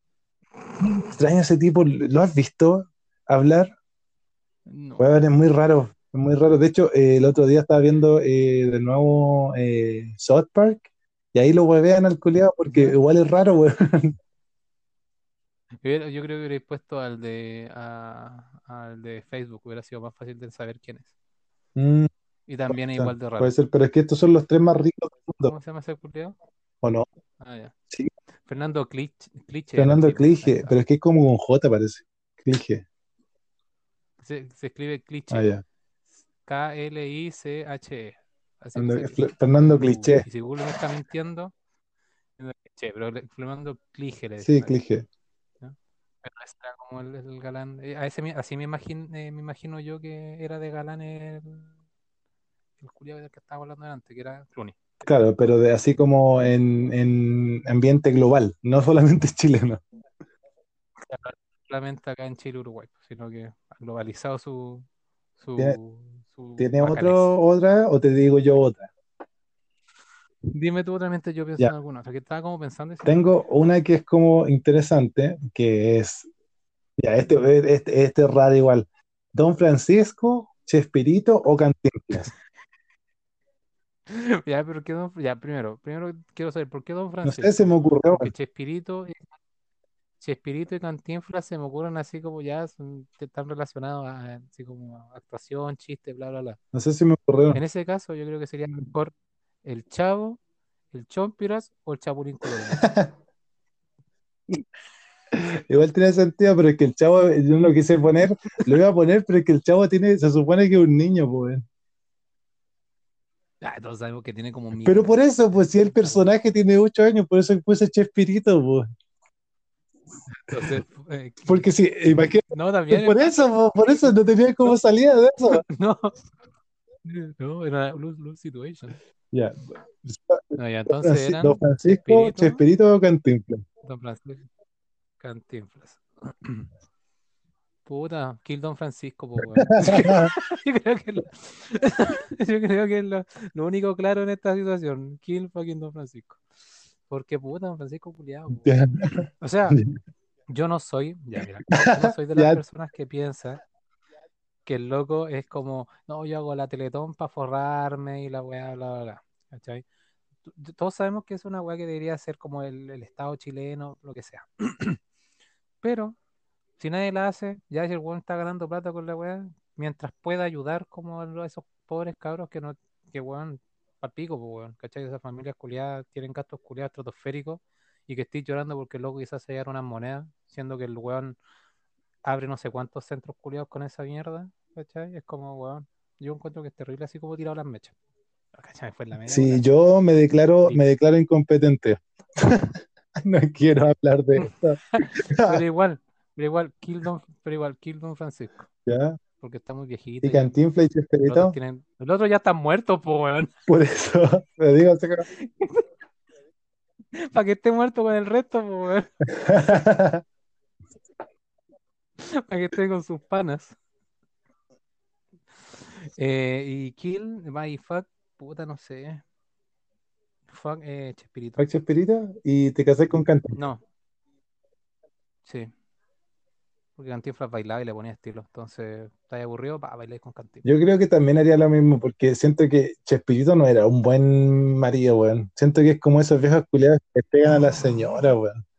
Extraño ese tipo, ¿lo has visto hablar? No. Weón, es muy raro, es muy raro. De hecho, eh, el otro día estaba viendo eh, de nuevo eh, South Park y ahí lo huevean al culiado porque igual es raro, weón. Yo, creo que hubiera puesto al de, a- al de Facebook, hubiera sido más fácil de saber quién es. Mm, Y también es igual de raro. puede ser, pero es que estos son los tres más ricos del mundo, ¿Cómo se llama ese culiao? ¿o no? Ah, ya. Sí, Fernando Clich, Cliche Fernando está. pero es que es como con J, parece. Clige. Se, se escribe Ah, Cliche. ya. K-L-I-C-H-E. Fernando. Cliché. Y si Google me está mintiendo, pero Fernando Clige le Sí. Clige. ¿no? Era como el, el galán. eh, a ese, así me imagino, me imagino yo que era de galán el, el culiao del que estaba hablando antes, que era Clooney. Claro, pero de, así como en, en ambiente global, no solamente chileno. Claro, solamente acá en Chile, Uruguay, sino que ha globalizado su, ¿Tiene, su, tiene otro, otra o te digo yo otra? Dime tú otra mente, yo pienso Ya. en alguna. O sea, que estaba como pensando y Tengo una que es como interesante, que es, ya, este, este, este es raro igual. Don Francisco, Chespirito o Cantinflas. Ya, pero ¿qué don... Ya, primero, primero quiero saber, ¿por qué Don No sé, se Francisco? me ocurrió. Porque Chespirito, y- Chespirito y Cantinflas se me ocurren así como ya son- están relacionados a, así como a actuación, chiste, bla, bla, bla. No sé si me ocurrió. En ese caso, yo creo que sería mejor el Chavo, el Chompiras o el Chapulín Colorado. Igual tiene sentido, pero es que el chavo, yo no lo quise poner, lo iba a poner, pero es que el chavo tiene, se supone que es un niño, pues. Ah, todos sabemos que tiene como mil. Pero por eso, pues si el personaje tiene 8 años, por eso puse Chespirito, pues. Entonces, eh, Porque si, imagínate, no, también. por eso, pues, por eso no tenía cómo salía de eso. No. No, era lose, lose situation. Ya. No, ya, entonces eran Don Francisco, Chespirito. O Cantinflas. Don Francisco. Cantinflas. Puta, kill Don Francisco, po. Yo creo que, lo, yo creo que es lo, lo único claro en esta situación. Kill fucking Don Francisco. Porque puta, Don Francisco culiado. O sea, yo no soy, ya mira, yo no soy de las personas que piensa que el loco es como, no, yo hago la teletón para forrarme y la weá, bla, bla, bla. Todos sabemos que es una weá que debería ser como el, el Estado chileno, lo que sea. Pero, si nadie la hace, ya si el weón está ganando plata con la weá, mientras pueda ayudar como a esos pobres cabros que no, que weón, pico, pues weón, ¿cachai? Esas familias culiadas tienen gastos culiados estratosféricos y que estés llorando porque el loco quizás se llevar unas monedas, siendo que el weón abre no sé cuántos centros culiados con esa mierda, ¿cachai? Es como, weón, yo encuentro que es terrible así como tirado las mechas. ¿Cachai? Fue la media Sí, yo me declaro, Sí. me declaro incompetente. No quiero hablar de esto. Pero igual, pero igual, kill Don, pero igual, kill Don Francisco, ¿Ya? Porque está muy viejito. Y ya. Cantinflas y Chespirito, tienen- los otros ya están muertos, pues, weón. por eso, me digo, así como- Para que esté muerto con el resto, pues, weón. Para que esté con sus panas. Eh, y kill, va y fuck, puta, no sé. Fuck, eh, Chespirito. Fuck Chespirito y te casé con Cantinflas. No. Sí. Porque Cantinflas bailaba y le ponía estilo. Entonces, ¿estás aburrido? Va, bailar con Cantinflas. Yo creo que también haría lo mismo, porque siento que Chespirito no era un buen marido, weón. Siento que es como esos viejos culiados que pegan a la señora, weón.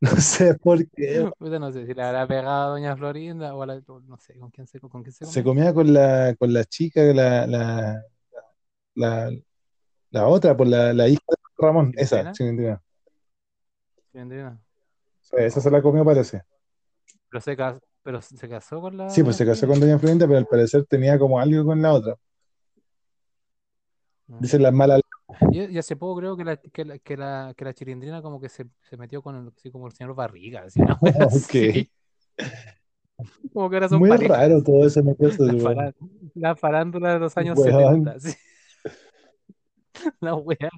No sé por qué. weón. No sé si le habrá pegado a Doña Florinda o a la. No sé, ¿con quién se, con quién se Se comía? comía con la, con la chica, la, la, la, la otra, por la, la hija de Ramón, esa. Cilindrina. Cilindrina. Sí, esa se la comió, parece. Pero se, cas- pero se casó con la. Sí, pues se casó con Doña Florinda, pero al parecer tenía como algo con la otra. Ah. Dicen las malas. Y, hace poco creo que la, que la, que la, que la chilindrina como que se, se metió con el, así como el señor Barriga, así, así. Como que ahora son Muy raro todo eso, me parece, La, fará- la farándula de los años Weón. 70, sí. La wea.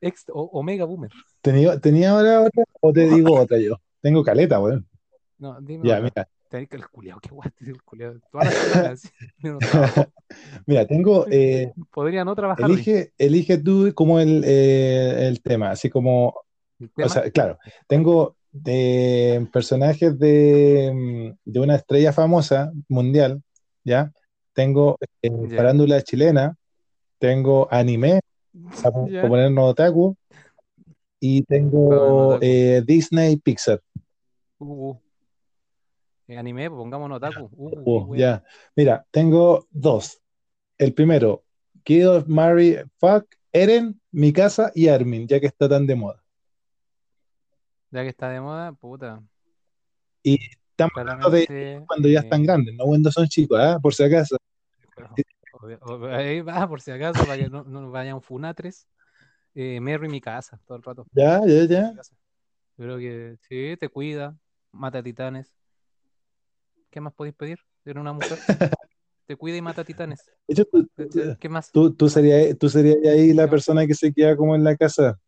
Ex- o- Omega Boomer. ¿Tenía, tenía ahora otra o te digo otra yo? Tengo caleta, weón. No, dime Ya, mira, Tenés que el culiao, qué guay, el culiao. No mira, tengo, eh, Podría no trabajar elige, elige tú como el, eh, el tema, así como, El o tema, sea, claro, tengo eh, personajes de, mm, de una estrella famosa mundial, ¿ya? Tengo eh, Ya. farándula chilena, tengo anime, para, para ponernos otaku, y tengo Para ponernos otaku. eh, Disney Pixar. Uh, anime, pues, pongámonos otaku. Uh, wea. ya. Mira, tengo dos. El primero, Kill, Marry, Fuck, Eren, Mikasa y Armin, ya que está tan de moda. Ya que está de moda, puta. Y estamos hablando de cuando ya eh, están grandes, no cuando son chicos, ¿ah? Por si acaso. Pero, obvio- obvio- ahí va, por si acaso, para que no, no nos vayan funatres. Eh, Merry mi casa, todo el rato. Ya, ya, ya. Yo creo que sí, te cuida, mata titanes. ¿Qué más podéis pedir? Era una mujer. Te cuida y mata titanes. De tú, ¿Qué- qué- ¿Qué más? tú, tú serías, tú serías ahí la persona que se queda como en la casa.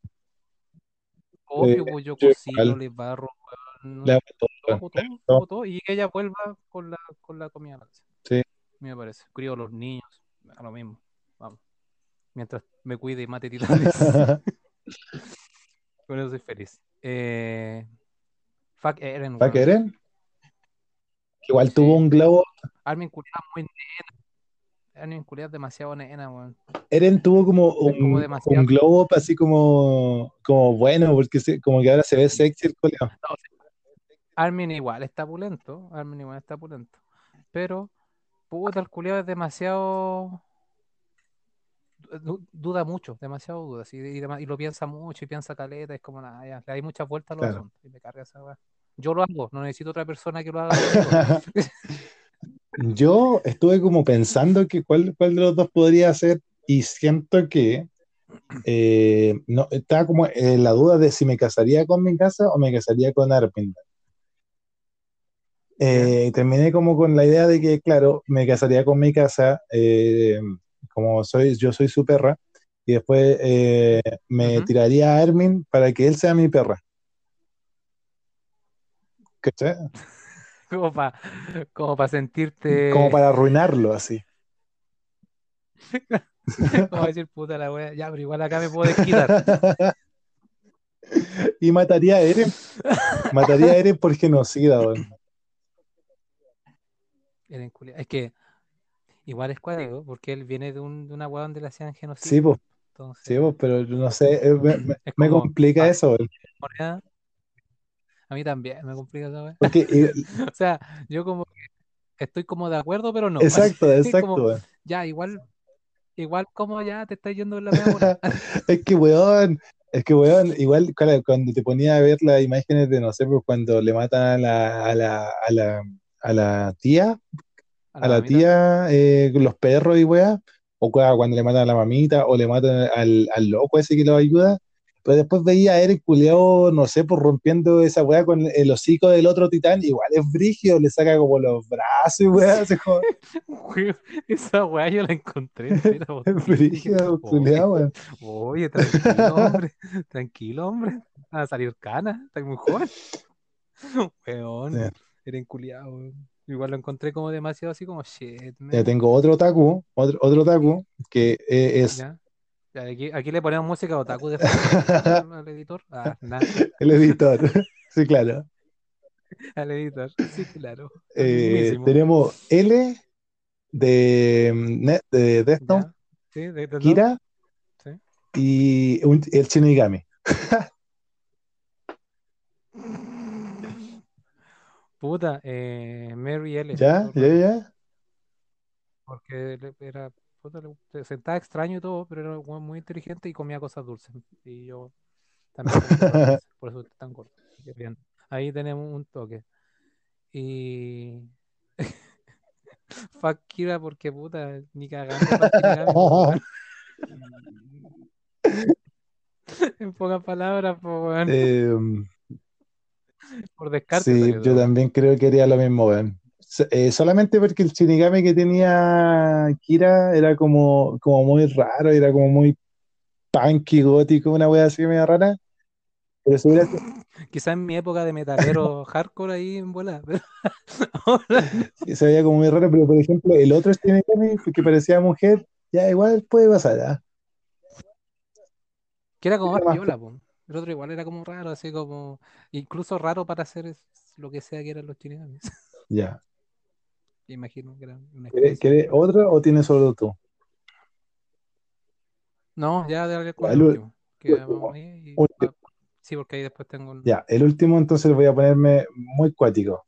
Obvio, eh, pues yo cocino, igual. le barro, Le hago todo, todo, todo, y que ella vuelva con la, con la comida. Sí. Me parece. Crío a los niños, a lo mismo. Vamos. Mientras me cuide y mate titanes. Con eso soy feliz. Eh, fuck Eren, ¿Fuck. Eren? Igual Sí. tuvo un globo. Armin culiado es muy nena. Armin culiado es demasiado nena, weón. Eren tuvo como Es como un, un globo así como, como bueno, porque se- como que ahora se ve sexy el coleado. Armin igual está pulento. Armin igual está pulento. Pero, puta, el culiado es demasiado. du- Duda mucho, demasiado duda. sí, y, lo piensa mucho y piensa caleta. Es como nada, ya, le hay muchas vueltas a los Claro. asuntos. Y me carga esa weá. Yo lo hago, no necesito otra persona que lo haga. Yo estuve como pensando que cuál, cuál de los dos podría ser y siento que eh, no, estaba como en la duda de si me casaría con mi casa o me casaría con Armin. Eh, terminé como con la idea de que, claro, me casaría con mi casa, eh, como soy, yo soy su perra, y después eh, me tiraría a Armin para que él sea mi perra. ¿Cachai? Como para como pa sentirte. Como para arruinarlo así. Como decir puta la wea. Ya, pero igual acá me puedo desquitar. Y mataría a Eren. Mataría a Eren por genocida, weón. Eren culia- Es que igual es cuático, porque él viene de, un, de una wea donde le hacían genocidio. Sí, pues, Entonces, sí, pues, pero no sé, eh, me, me- me complica ah. eso, weón. A mí también me complica esa O sea, yo como que estoy como de acuerdo, pero no. exacto, Así, exacto, como, ya, igual, igual como ya te estás yendo en la bola. Es que, weón, es que, weón, igual claro, cuando te ponía a ver las imágenes de, no sé, pues cuando le matan a la, a la, a la, a la tía, a la tía, eh, los perros y weá, o cua- cuando le matan a la mamita, o le matan al, al loco ese que lo ayuda, pero después veía a Eren culeado, no sé, por rompiendo esa weá con el hocico del otro titán, igual es brigio, le saca como los brazos y weá, Weón, Esa weá yo la encontré es brigio, culeado, weón. Oye, tranquilo, hombre. Tranquilo, hombre. Va a salir cana. Estás muy joven. Weón. Sí. Era enculiado, weón. Igual lo encontré como demasiado así como shit, man. Ya tengo otro otaku, otro, otro otaku, que eh, es Ya. Aquí, aquí le ponemos música otaku de al editor. Ah, el editor. Sí, claro. Al editor. Sí, claro. Eh, tenemos L de, mm, de Death Note, Ya. Sí, de, Kira Sí. y un- el Shinigami. Puta, eh, Mary L. ¿Ya? ¿Ya? ¿Ya? Porque era, puta, se sentaba extraño y todo, pero era muy inteligente y comía cosas dulces. Y yo también dulces, por eso estoy tan bien. Ahí tenemos un toque. Y. Fuck Kira, porque puta, ni cagando. En pocas palabras, po. Eh, por descarte. sí, yo también creo que haría lo mismo, weón. Eh, solamente porque el Shinigami que tenía Kira era como, como muy raro, era como muy punky, gótico, una wea así media rara. Pero si hubiera Quizás en mi época de metalero hardcore ahí en bola. pero Sí, se veía como muy raro, pero por ejemplo, el otro Shinigami que parecía mujer, ya igual puede pasar, ¿ah? Que era como Era más po. El otro igual era como raro, así como. Incluso raro para hacer lo que sea que eran los shinigamis. Ya. Imagino que eran una ¿Quieres, quieres otro o tienes solo tú? No, ya de con el último. Que vamos ahí y- último. Sí, porque ahí después tengo un. Ya, el último entonces voy a ponerme muy cuático.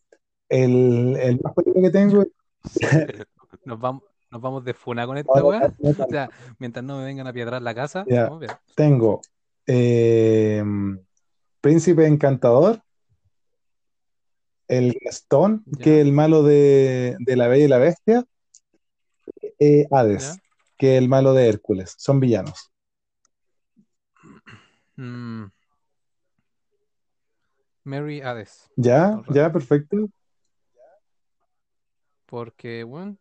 El, el más cuático que tengo, Nos vamos, nos vamos de funa con esta weá. O sea, mientras no me vengan a piedrar la casa, Ya. tengo eh, Príncipe Encantador, el Gastón, que es el malo de, de La Bella y la Bestia, eh, Hades, que es el malo de Hércules. Son villanos. Mm. Mary Hades. ¿Ya? ¿Ya? Perfecto. Porque, bueno,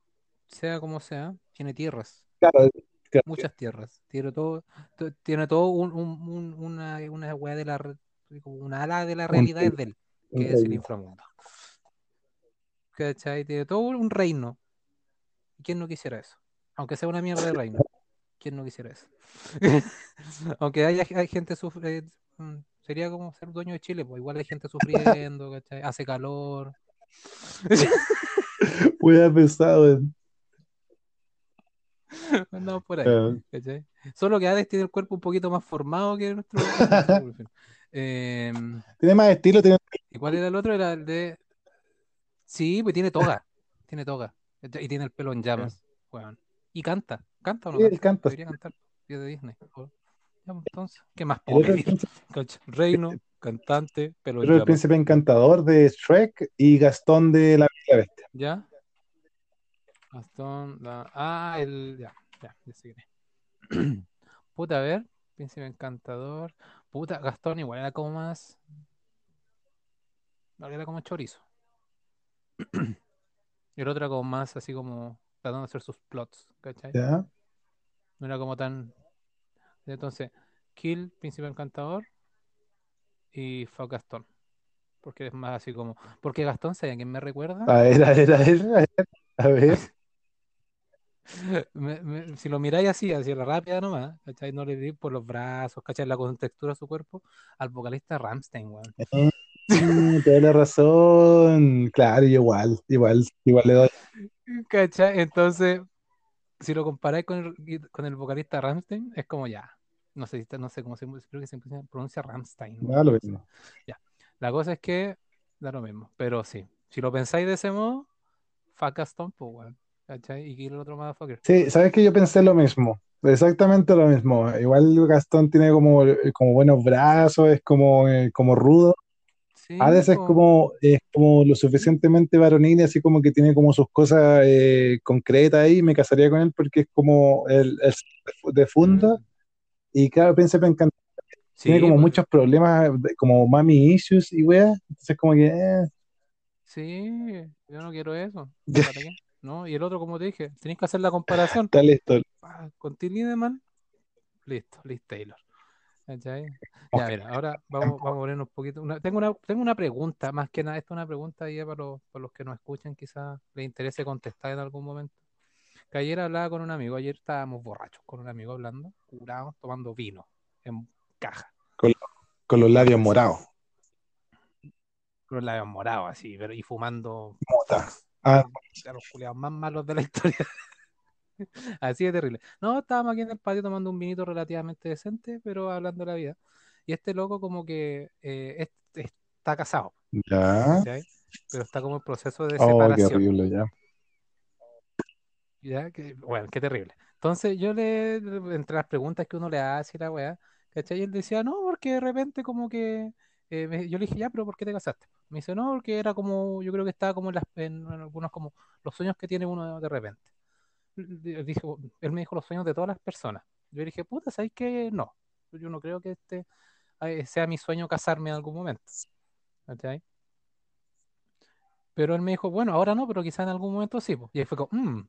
sea como sea, tiene tierras. Claro, claro. muchas tierras. Tiene todo, to- tiene todo un, un- un- una, una de la una ala de la realidad es de él, que es el inframundo. ¿Cachai? Tiene todo un reino. ¿Quién no quisiera eso? Aunque sea una mierda de reino. ¿Quién no quisiera eso? Aunque haya hay gente sufre, mm, sería como ser dueño de Chile, pues igual hay gente sufriendo, ¿cachai? Hace calor. Muy pesado. Andamos por ahí. Ah, ¿cachai? Solo que Hades tiene el cuerpo un poquito más formado que nuestro. Em, Tiene más estilo, tiene ¿y cuál era el otro? Era el de. Sí, pues tiene toga. Tiene toga. Y tiene el pelo en llamas. weón. Y canta. ¿Canta o no Sí, él canta. Debería cantar. Es de Disney. Pues, entonces, ¿qué más? Cacha, Reino, cantante, pelo Pero el príncipe encantador de Shrek y Gastón de la Bella Bestia. ¿Ya? Gastón, la- ah, el, ya, ya, ya es. Puta, a ver, Príncipe Encantador. Puta, Gastón igual era como más. no, Era como chorizo. Y el otro era como más así como tratando de hacer sus plots, ¿cachai? No era como tan. Entonces, Kill, Príncipe Encantador y Fuck Gastón. Porque es más así como. Porque Gastón, ¿saben quién me recuerda? A ver, a ver, a ver, a ver. A ver. Me- me- si lo miráis así, así a la rápida nomás, ¿cachai? No le di por los brazos, ¿cachai? La contextura de su cuerpo, al vocalista Ramstein, weón. Mm, Tienes la razón. Claro, igual, igual, igual le doy. Entonces, si lo comparáis con el, con el vocalista Ramstein, es como ya. No sé, no sé cómo se creo que se pronuncia- Ramstein. Da lo mismo. La cosa es que da lo mismo, pero sí. Si lo pensáis de ese modo, fuck Gastón, pues, weón. ¿Cachai? Y el otro motherfucker. Sí, sabes que yo pensé lo mismo, exactamente lo mismo. Igual Gastón tiene como, como buenos brazos, es como, eh, como rudo. Sí, Hades es como, es como lo suficientemente varonil, y así como que tiene como sus cosas eh, concretas ahí. Me casaría con él porque es como el, el de funda. Mm. Y claro, pensé que encanta. Sí, Tiene como pues, muchos problemas, como mami issues y weas. Entonces, como que, eh, Sí, yo no quiero eso. ¿Para qué? ¿No? Y el otro, como te dije, tenéis que hacer la comparación está listo. ah, con Till Lindemann. Listo, Liz Taylor. ¿Cachai? Ya, mira, ahora vamos, vamos a poner un poquito. una- tengo, una, tengo una pregunta, más que nada, esto es una pregunta ahí para los, para los que nos escuchan, quizás les interese contestar en algún momento. Que ayer hablaba con un amigo, ayer estábamos borrachos con un amigo hablando, curados, tomando vino en caja, Con los labios morados. con los labios morados así, pero, y fumando Mota. Ah, a los culiados más malos de la historia. Así de terrible. No, estábamos aquí en el patio tomando un vinito relativamente decente, pero hablando de la vida. Y este loco como que eh, es- está casado, ya. ¿cachai? Pero está como en proceso de Oh, qué separación. horrible, ya. ¿ya? Que, bueno, qué terrible. Entonces yo le, entre las preguntas que uno le hace y la weá, ¿cachai? Y él decía, no, porque de repente como que, eh, me- yo le dije, ya, pero ¿por qué te casaste? Me dice, no, porque era como, yo creo que estaba como en, las, en, en algunos como los sueños que tiene uno de repente. Él dijo, él me dijo los sueños de todas las personas. Yo le dije, puta, ¿sabes qué? No. Yo no creo que este eh, sea mi sueño casarme en algún momento. ¿Cachai? Pero él me dijo, bueno, ahora no, pero quizá en algún momento sí. po. Y ahí fue como, mmm,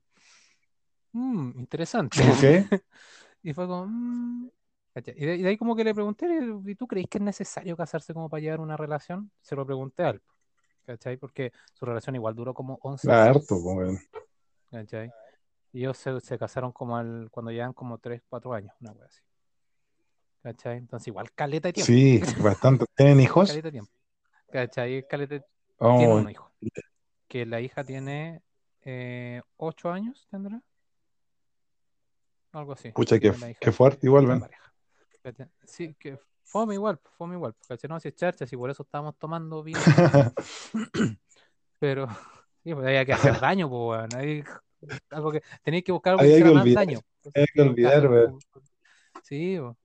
mmm, interesante. Ok. Y fue como, "Mm". ¿Cachai? Y de, ahí como que le pregunté, ¿y tú crees que es necesario casarse como para llevar una relación? Se lo pregunté a él, ¿cachai? Porque su relación igual duró como 11 Ah, años, harto. ¿cachai? Ellos se, se casaron como al, cuando llevan como 3, 4 años, una wea así. ¿Cachai? Entonces igual caleta de tiempo. Sí, bastante. ¿Tienen hijos? Caleta de tiempo. ¿Cachai? Caleta de- Oh, Tiene un hijo. Que la hija tiene 8 años, ¿tendrá? Algo así. Pucha, qué de- fuerte igual, ven. Sí, que fome igual, fome igual. ¿cachai? No, si es charcha, si por eso estábamos tomando vino. Pero sí, pues había que hacer daño, pues, weón. Algo que tenéis que buscar algo que que más olvidar, daño. había que olvidar, weón. Sí, weón.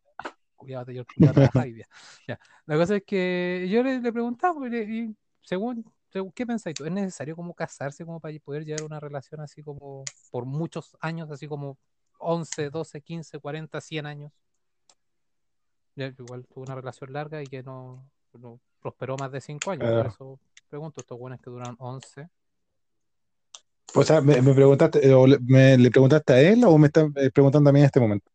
Cuidado, yo día. Ya. La cosa es que yo le, le preguntaba, pues, y según, según- ¿qué pensáis tú? ¿Es necesario como casarse como para poder llevar una relación así como por muchos años, así como 11, 12, 15, 40, 100 años? Igual tuve una relación larga y que no, no prosperó más de 5 años, por Claro. eso pregunto, estos buenos que duran 11. O sea, me, me preguntaste, eh, o le, me- ¿le preguntaste a él o me estás eh, preguntando a mí en este momento?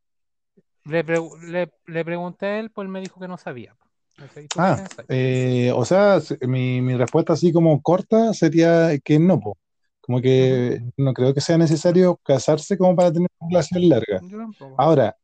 Le, pregu- le, le pregunté a él, pues él me dijo que no sabía. ¿cachai? ¿Y tú qué Ah, eh, o sea, mi, mi respuesta así como corta sería que no, po. Como que no creo que sea necesario casarse como para tener una relación larga. Ahahora,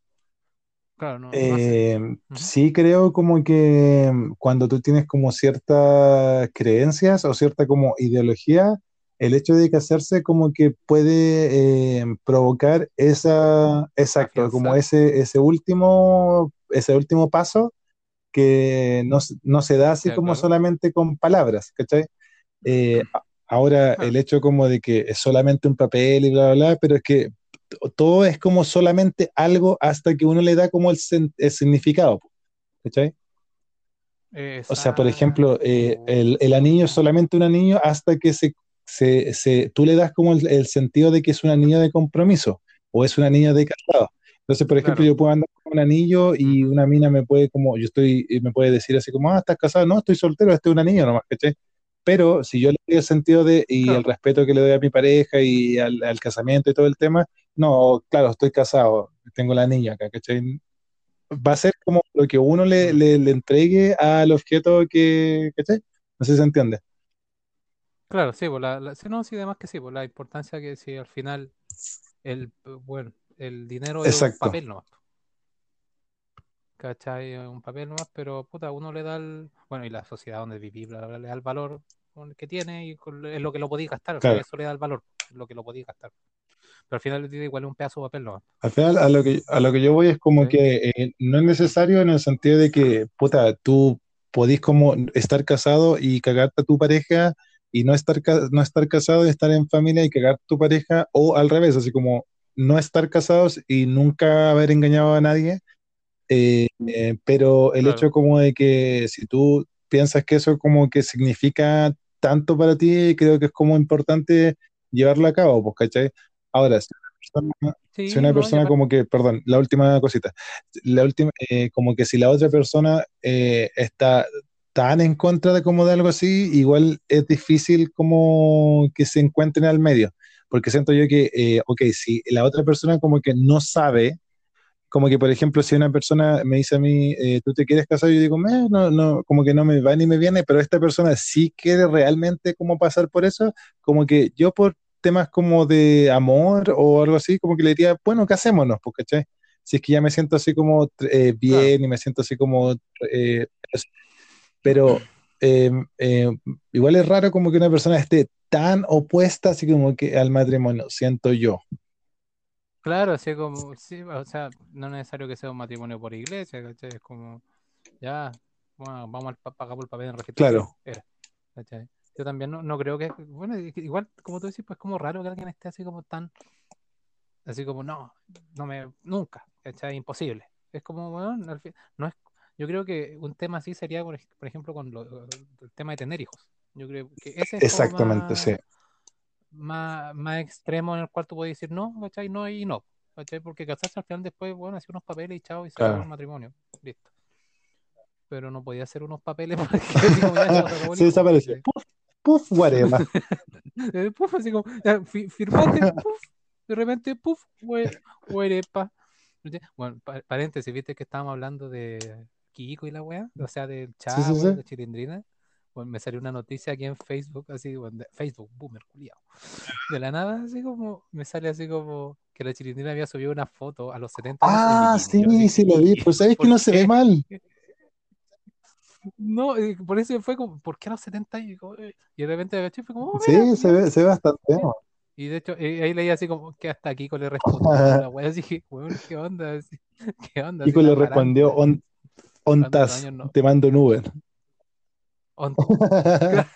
Claro, no, eh, sí creo como que cuando tú tienes como ciertas creencias o cierta como ideología, el hecho de casarse como que puede eh, provocar esa, exacto, como ese, ese último, ese último paso que no, se- no se da así como claro. solamente con palabras, ¿cachai? Eh, ahora, Claro. el hecho como de que es solamente un papel y bla, bla, bla, pero es que todo es como solamente algo hasta que uno le da como el, significado, ¿cachai? O sea, por ejemplo, eh, Exacto. el, el anillo es solamente un anillo hasta que se, se, se- tú le das como el, el sentido de que es un anillo de compromiso o es un anillo de casado. Entonces, por ejemplo, Claro. yo puedo andar con un anillo y una mina me puede como, yo estoy, y me puede decir así como, ah, estás casado, no, estoy soltero, este es un anillo nomás, ¿cachai? Pero si yo le doy el sentido de, y el Claro, respeto que le doy a mi pareja y al, al casamiento y todo el tema, no, claro, estoy casado, tengo el anillo acá, ¿cachai? va a ser como lo que uno le, le, le entregue al objeto que, ¿cachai? No sé si se entiende. Claro, sí, pues la, la- sí, no, sí, además que sí, pues la importancia que si al final el, eh, bueno, el dinero es un papel nomás, ¿cachai? Es un papel nomás, pero puta, uno le da el, bueno, y la sociedad donde viví, bla, bla, bla, le da el valor que tiene y con- es lo que lo podéis gastar, o sea, claro. eso le da el valor, es lo que lo podéis gastar. Pero al final tiene igual un pedazo de papel nomás, Al final, a lo que, a lo que yo voy es como que eh, no es necesario en el sentido de que, puta, tú podís como estar casado y cagarte a tu pareja y no estar, no estar casado y estar en familia y cagar tu pareja, o al revés, así como no estar casados y nunca haber engañado a nadie Eh, eh, pero el Claro, hecho como de que si tú piensas que eso como que significa tanto para ti, creo que es como importante llevarlo a cabo, pues, ¿cachai? Ahora, si una persona, si sí, una no, persona como que, perdón, la última cosita, la última, eh, como que si la otra persona eh, está tan en contra de como de algo así, igual es difícil como que se encuentren al medio, porque siento yo que, eh, ok, si la otra persona como que no sabe, como que, por ejemplo, si una persona me dice a mí, eh, ¿tú te quieres casar? Yo digo, "Meh, no, no, como que no me va ni me viene, pero esta persona sí quiere realmente como pasar por eso, como que yo por temas como de amor o algo así, como que le diría, bueno, casémonos, pues, ¿cachai? Si es que ya me siento así como eh, claro. bien y me siento así como, eh, pero eh, eh, igual es raro como que una persona esté tan opuesta así como que al matrimonio, siento yo. Claro, así como, sí, o sea, no es necesario que sea un matrimonio por iglesia, ¿cachai? Es como, ya, bueno, vamos al pa- pagamos el papel en registro Claro, era, ¿cachai? Yo también no, no creo que, bueno, igual, como tú decís, pues como raro que alguien esté así como tan, así como, no, no me, nunca, ¿cachai? Imposible. Es como, bueno, al fin- no es, yo creo que un tema así sería, por, ej- por ejemplo, con lo- el tema de tener hijos. Yo creo que ese es exactamente, más sí, más, más extremo en el cual tú puedes decir no, ¿cachai? No y no, ¿cachai? Porque casarse al final después, bueno, hacía unos papeles y chao, y se claro. matrimonio, listo. Pero no podía hacer unos papeles porque se hijo, desapareció. Puf, puf, whatever. Eh, Puf, así como, firmaste, puf, de repente, puf. ¿cachai? Bueno, pa- paréntesis, viste que estábamos hablando de Kiko y la wea, o sea, del Sí, sí, Chavo y sí. la Chilindrina. Bueno, me salió una noticia aquí en Facebook, así, bueno, de- Facebook, boomer, culiao. De la nada, así como, me sale así como que la Chilindrina había subido una foto a los 70 años en Ah, sí, así, sí lo vi. ¿y Pues sabes que no se ve mal. No, por eso fue como, ¿por qué a los 70 años? Y como, eh, y de repente fue como, oh, mira, Sí, se ve, se ve bastante mira. Y de hecho, eh, ahí leí así como que hasta Kiko le respondió, la wea, así que, weón, ¿qué onda? ¿Qué onda? Kiko le respondió, on, de ontas, años, no. te mando un Uber. On,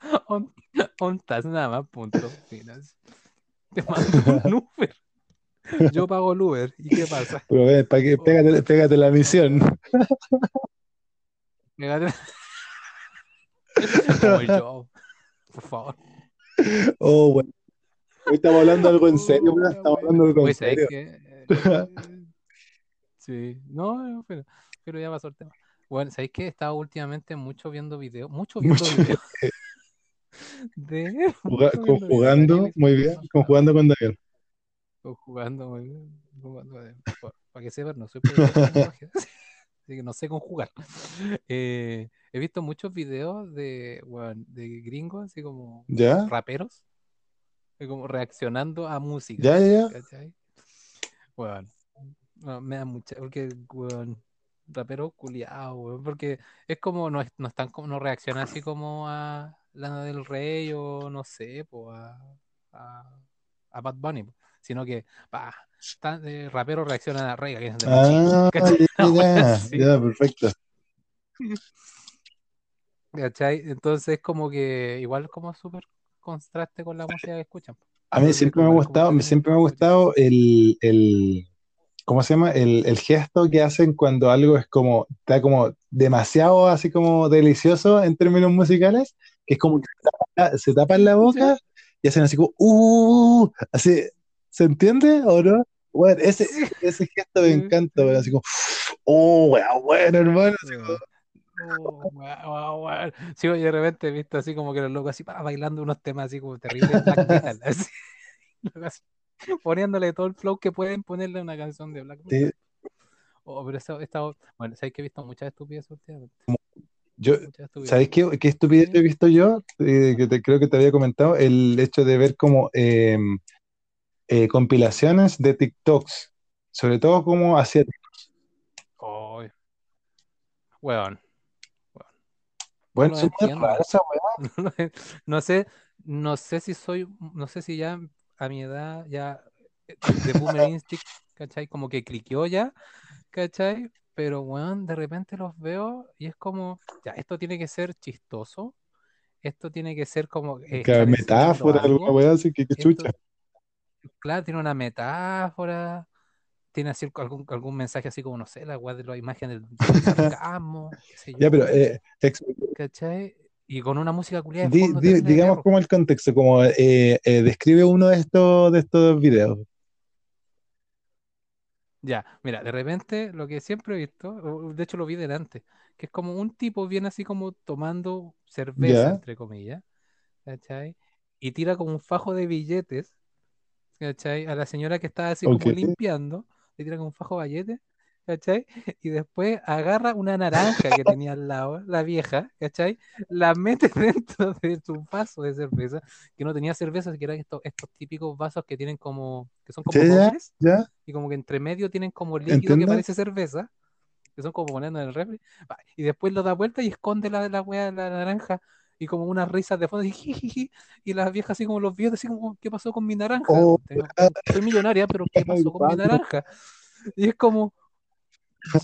on, ontas, nada más, punto. Te mando un Uber. Yo pago el Uber. ¿Y qué pasa? Pero ven, pa' que, Oh, pégate, pégate la misión. pégate- Como yo, por favor. Oh, bueno. Hoy estamos hablando algo en serio, la Estamos hablando algo en ¿sabes serio. qué? Eh, Sí, no, no, pero, pero ya pasó el tema. Bueno, ¿sabéis qué? He estado últimamente mucho viendo videos, mucho viendo Mucho videos de, juga- conjugando, muy bien, que conjugando con Daniel. O jugando, muy bien, jugando, eh, pa- para que sepan, no soy lenguaje, así que no sé conjugar. Eh, he visto muchos videos de, bueno, de gringos, así como ¿Ya? raperos, así como reaccionando a música, ¿Ya, ya, ya? Bueno, no, me da mucha, porque, weón, rapero culiao, weón, porque es como, no, no están como, no reaccionan así como a Lana del Rey o no sé, po, a, a, a Bad Bunny, po, sino que, pa, tan, eh, raperos reaccionan a Rey, que es de Ah, ya, perfecto. ¿cachai? Entonces como que igual como súper contraste con la música que escuchan. A mí siempre me ha gustado, siempre me ha gustado el, el, ¿cómo se llama? El, el gesto que hacen cuando algo es como, está como demasiado así como delicioso en términos musicales, que es como que se tapa- se tapan la boca y hacen así como, uh, así, ¿se entiende o no? Bueno, ese, ese gesto me encanta, bueno, sí. así como, oh, weón, bueno, hermano, así como. Oh. Sí, oye, de repente he visto así como que los locos así bailando unos temas así como terribles black metal, así, poniéndole todo el flow que pueden ponerle a una canción de black sí, metal. Oh, pero eso, esta, bueno, sabes que he visto muchas estupideces últimamente, yo. ¿sabes qué, qué estupidez ¿Sí? he visto yo? Eh, que te, creo que te había comentado, el hecho de ver como eh, eh, compilaciones de TikToks, sobre todo como hacia Oh, weón, weón. No Bueno. No, lo- no sé, no sé si soy, no sé si ya a mi edad ya eh, de, Boomer Instinct, ¿cachai? Como que cliqueó ya, ¿cachai? Pero weón, de repente los veo y es como, ya, esto tiene que ser chistoso, esto tiene que ser como eh, Que metáfora, alguna wea así que, que chucha. esto, claro, tiene una metáfora, tiene así algún, algún mensaje así como, no sé, la weá de la imagen del, del sarcasmo, qué sé Ya, pero yo, eh, ¿cachai? Y con una música culiada di- di- digamos como el contexto, como eh, eh, describe uno de estos, de estos videos. Ya, mira, de repente lo que siempre he visto, de hecho lo vi delante, que es como un tipo viene así como tomando cerveza, Ya, entre comillas, ¿cachai? Y tira como un fajo de billetes, ¿cachai? A la señora que está así como limpiando, le tira como un fajo de billetes, ¿cachai? Y después agarra una naranja que tenía al lado, la vieja, ¿cachai? La mete dentro de su vaso de cerveza, que no tenía cerveza, que eran estos, estos típicos vasos que tienen como, que son Sí, como dobles ya, y como que entre medio tienen como líquido que entiendo. parece cerveza, que son como poniendo en el refri, y después lo da vuelta y esconde la, la wea de la naranja, y como unas risas de fondo, y, y las viejas así como los viejos, así como, ¿qué pasó con mi naranja? Oh, Tengo- soy millonaria, pero ¿qué pasó con mi naranja? Y es como,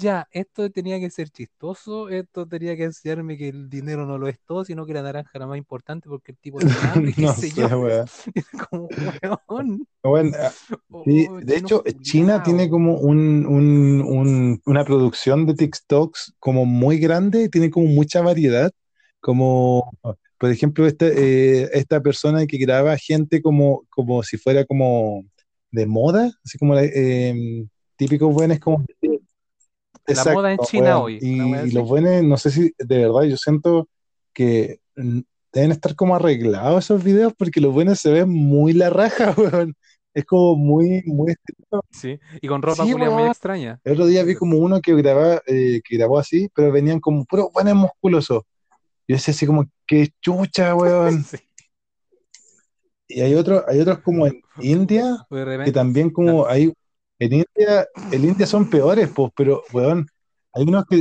ya, esto tenía que ser chistoso, esto tenía que enseñarme que el dinero no lo es todo, sino que la naranja era más importante porque el tipo tenía hambre, No sé es como, weón, Bueno, ah, sí, oh, de hecho, China tiene como un, un- un- una producción de TikToks como muy grande, y tiene como mucha variedad, como, por ejemplo, este, eh, esta persona que graba gente como, como si fuera como de moda, así como eh, típicos buenos como... La moda en China hoy, Y, los buenos, no sé si de verdad, yo siento que deben estar como arreglados esos videos porque los buenos se ven muy la raja, weón. Es como muy, muy estético. Sí, y con ropa Sí, culia muy extraña. El otro día vi como uno que grababa, eh, que grabó así, pero venían como puros buenos musculosos. Yo decía así como, qué chucha, weón. Sí. Y hay otros, hay otros como en India, que también como hay, en India, en India son peores, pues, pero, weón, hay unos que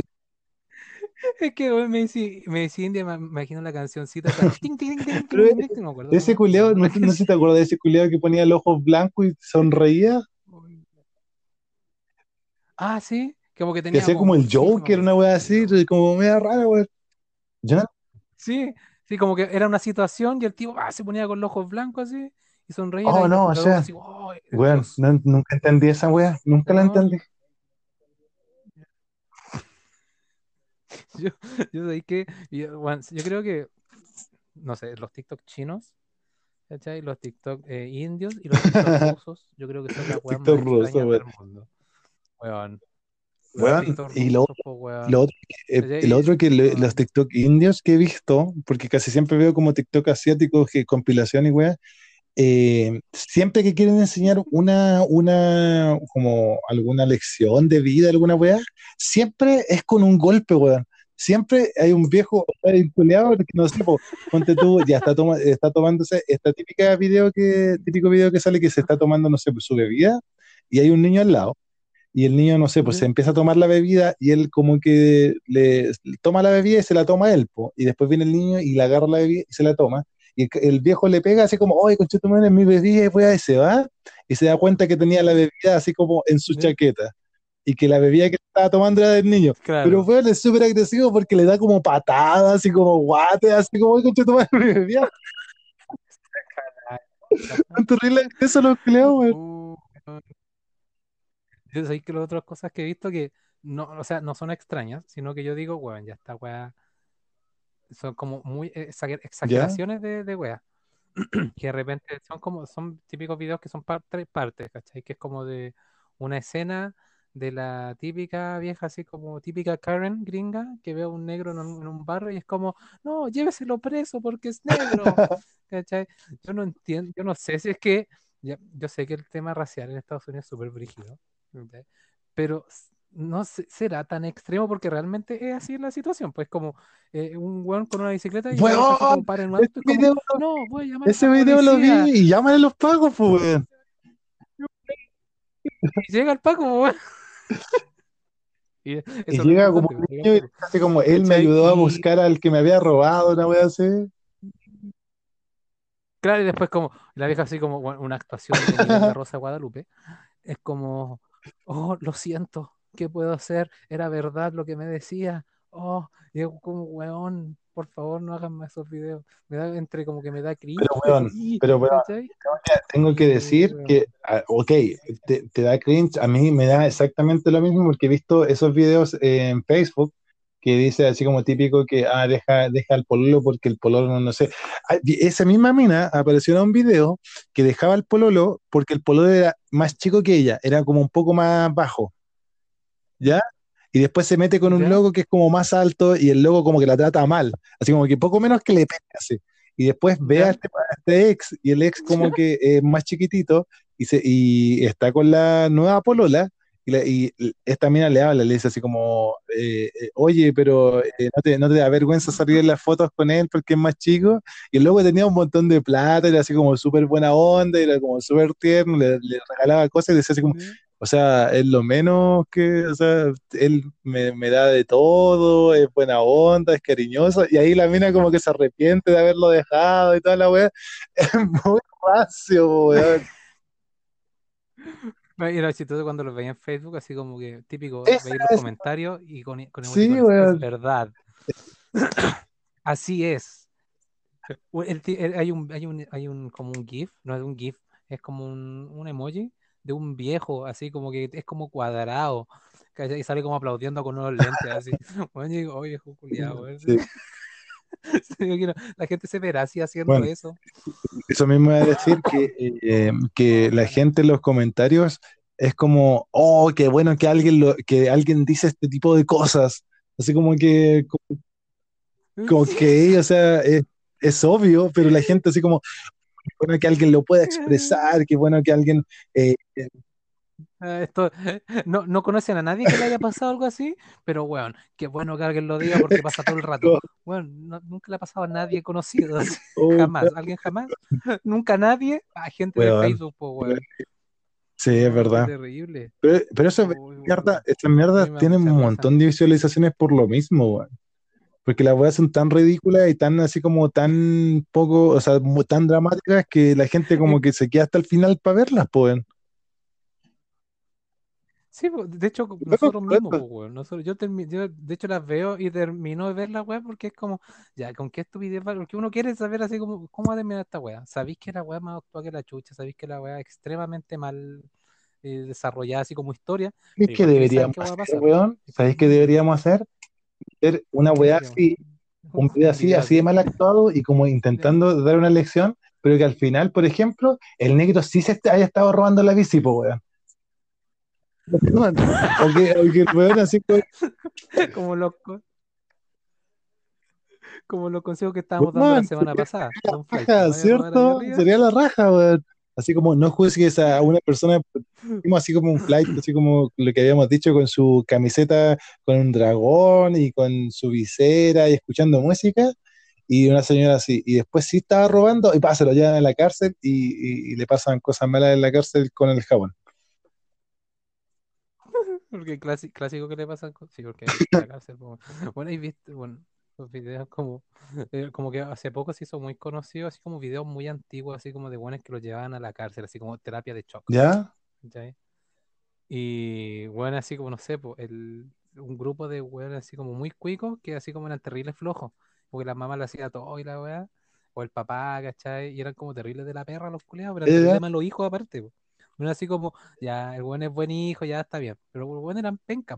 Es que weón, me dice, me dice India, me imagino la cancioncita ese culeado, no, sé no sé si te acuerdas de ese culeado que ponía los ojos blancos y sonreía, Ah, sí, como que que tenía hacía como como, el sí Joker, una El así, como media rara, weón. No- Sí, sí, como que era una situación y el tipo ah, se ponía con los ojos blancos así y sonreía oh no, o sea, así, oh, weón, no- nunca entendí esa wea, nunca la entendí. yo, yo sé que, yo, bueno, yo creo que, no sé, los TikTok chinos ¿Cachai? Los TikTok eh, indios y los TikTok rusos, yo creo que son las weas más TikTok ruso, extrañas weón. del mundo. Weón. Los Weón, y lo, otro, eh, lo otro que le- los weón. TikTok indios que he visto, porque casi siempre veo como TikTok asiáticos, que compilación y wea, eh, siempre que quieren enseñar una, una, como alguna lección de vida, alguna weá, siempre es con un golpe, weón. Siempre hay un viejo, culiao que no sé, po, ponte tú, ya está, toma, está tomándose esta típica video que, típico video que sale que se está tomando, no sé, su bebida, y hay un niño al lado, y el niño, no sé, pues se empieza a tomar la bebida, y él como que le, toma la bebida y se la toma él, po, y después viene el niño y le agarra la bebida y se la toma, y el, el viejo le pega así como, oye, conchito, es mi bebida, y pues, y se va, y se da cuenta que tenía la bebida así como en su chaqueta, y que la bebida que estaba tomando era del niño. Pero es súper agresivo porque le da como patadas, así como guates, así como, oye, conchito, mi bebida. Terrible eso culiados, weón. Uh, weón. Yo sé que las otras cosas que he visto que no, o sea, no son extrañas, sino que yo digo, weón, ya está, weá. Son como muy ¿Ya? exageraciones de, de weá. Que de repente son como, son típicos videos que son par- tres partes, ¿cachai? Que es como de una escena de la típica vieja, así como típica Karen gringa, que ve a un negro en un, en un barrio y es como, no, lléveselo preso porque es negro. ¿Cachai? Yo no entiendo, yo no sé si es que, ya- yo sé que el tema racial en Estados Unidos es súper brígido, pero no sé- será tan extremo porque realmente es así la situación, pues como eh, un weón con una bicicleta y una vieja así Weón, como para en un ese auto y como, video, no, voy a llamar a ese la video lo vi y llámale los pagos, pues, weón. Y llega el Paco, weón. Y eso Y llega como un niño y así como él me ayudó a buscar al que me había robado, una wea así. claro, y después como la vieja así como bueno, una actuación de de Rosa Guadalupe. Es como, oh, lo siento, ¿qué puedo hacer? Era verdad lo que me decía. Oh, y es como, weón, por favor, no hagan más esos videos. Me da entre como que me da Pero cringe, como, weón, pero weón, tengo que decir que, ah, ok, te, te da cringe, a mí me da exactamente lo mismo porque he visto esos videos en Facebook que dice así como típico que, ah, deja, deja al pololo porque el pololo no, no sé. Ah, Esa misma mina apareció en un video que dejaba al pololo porque el pololo era más chico que ella, era como un poco más bajo, ¿ya? Y después se mete con un ¿ya? logo que es como más alto y el logo como que la trata mal, así como que poco menos que le pega así. Y después ve este, a este ex y el ex como que es más chiquitito y, se, y está con la nueva polola y, la- y esta mina le habla, le dice así como, eh, eh, oye, pero eh, ¿no te, no te da vergüenza salir en las fotos con él porque es más chico? Y el loco tenía un montón de plata, era así como súper buena onda, era como súper tierno, le, le regalaba cosas y decía así como. O sea, es lo menos que, o sea, él me, me da de todo, es buena onda, es cariñoso, y ahí la mina como que se arrepiente de haberlo dejado y toda la weá. Es muy racio, weón. Era chistoso cuando los veía en Facebook, así como que típico, veía los es, comentarios y con, con sí, emoticones. Es weón. verdad, así es. El el- hay un, hay un, hay un, como un GIF, no es un GIF, es como un, un emoji de un viejo, así como que es como cuadrado. Y sale como aplaudiendo con unos lentes, así. Bueno, digo, oye, viejo culiao, weón". Sí. Sí, yo quiero- La gente se verá así haciendo Bueno, eso. eso mismo es decir que, eh, que la gente en los comentarios es como, oh, qué bueno que alguien, lo, que alguien dice este tipo de cosas. Así como que, como que, o sea, es, es obvio, pero la gente así como, bueno que alguien lo pueda expresar, qué bueno que alguien... eh, Ah, Esto, no, no conocen a nadie que le haya pasado algo así, pero bueno, qué bueno que alguien lo diga porque pasa todo el rato. Bueno, no- nunca le ha pasado a nadie conocido, así, oh, jamás, alguien jamás, nunca nadie, a gente de. Facebook, pues weón. Sí, es verdad. terrible. Pero, pero eso, Uy, mierda, weón, estas a mierdas mí me da tienen mucha un montón de visualizaciones por lo mismo, weón. Porque las weas son tan ridículas y tan así como tan poco, o sea, tan dramáticas que la gente como que se queda hasta el final para verlas, weón. Sí, de hecho, nosotros mismos, pues, weón, nosotros, yo, yo, de hecho, las veo y termino de ver la web porque es como, ya, ¿con qué estupidez va? Porque uno quiere saber así como, ¿cómo va a terminar esta wea? ¿Sabéis que la wea más actual que la chucha? ¿Sabéis que la wea es extremadamente mal eh, desarrollada así como historia? ¿Sabéis Pero qué saber deberíamos hacer, weón? ¿Sabéis qué deberíamos hacer? Hacer una ¿qué wea deberíamos? así, Un, video así, así de mal actuado y como intentando dar una lección, pero que al final, por ejemplo, el negro sí se haya estado robando la bici, pues, weón. O que, o que el weón así como, Como los, co- como los consejos que estábamos dando la semana pasada. Raja, ¿cierto? Sería la raja, weón. Así como no juzgues a una persona, así como un flight, así como lo que habíamos dicho, con su camiseta, con un dragón y con su visera y escuchando música, y una señora así, y después sí estaba robando, y pasa, lo llevan a la cárcel y, y- y le pasan cosas malas en la cárcel con el jabón. Porque clásico, clásico que le pasa, sí, porque en la cárcel, bueno, y viste, bueno, los videos como, eh, como que hace poco se hizo muy conocido, así como videos muy antiguos, así como de buenos que los llevaban a la cárcel, así como terapia de shock, ¿Ya? Y bueno, así como, no sé, pues, el, un grupo de weones así como muy cuicos, que así como eran terribles flojos, porque la mamá le hacía todo y la weá, o el papá, ¿cachai? Y eran como terribles de la perra los culiados, pero eran malos hijos aparte. Uno así como, ya, el buen es buen hijo, ya está bien. Pero los buenos eran penca.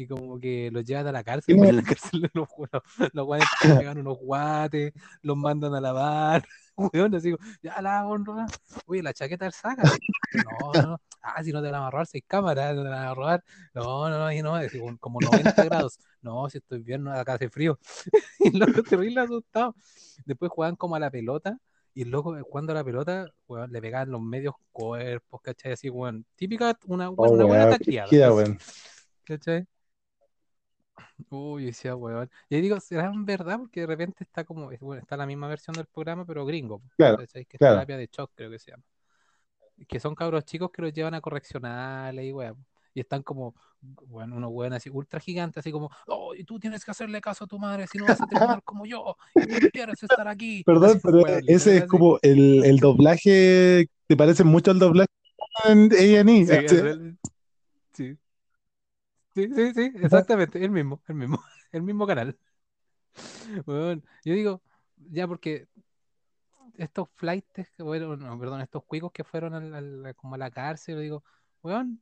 Y como que los llevan a la cárcel, Sí, pues, no. en la cárcel los, los, los guanes pegan unos guates, los mandan a lavar, weón, así ya la honra, oye, la chaqueta del saca. No, no, no, ah, si no te van a robar, seis cámaras, no te van a robar. No, no, no, y no, como- como 90 grados. No, si estoy bien, no, acá hace frío. Y loco terrible asustado. Después jugaban como a la pelota. Y loco, jugando a la pelota, weón, le pegaban los medios cuerpos, ¿cachai? Así, weón. Típica, una, Oh, una buena taquillada. ¿Cachai? Uy, decía, weón. Y digo, ¿será en verdad? Porque de repente está como, bueno, está la misma versión del programa, pero gringo. Claro, ¿cachai? Que es claro. terapia de shock, creo que se llama. Que son cabros chicos que los llevan a correccionales y weón. Y están como, bueno, unos weón así, ultra gigantes, así como, oh, y tú tienes que hacerle caso a tu madre, si no vas a terminar como yo, y tú no quieres estar aquí. Perdón, Así, pero weón, ese es así. como el, el doblaje, ¿te parece mucho al doblaje en A&E? Sí, sí. Sí, sí, sí, exactamente, el mismo, el mismo, el mismo canal. Weón, yo digo, ya porque estos flightes que fueron, no, perdón, estos cuicos que fueron al- al- como a la cárcel, yo digo, weón,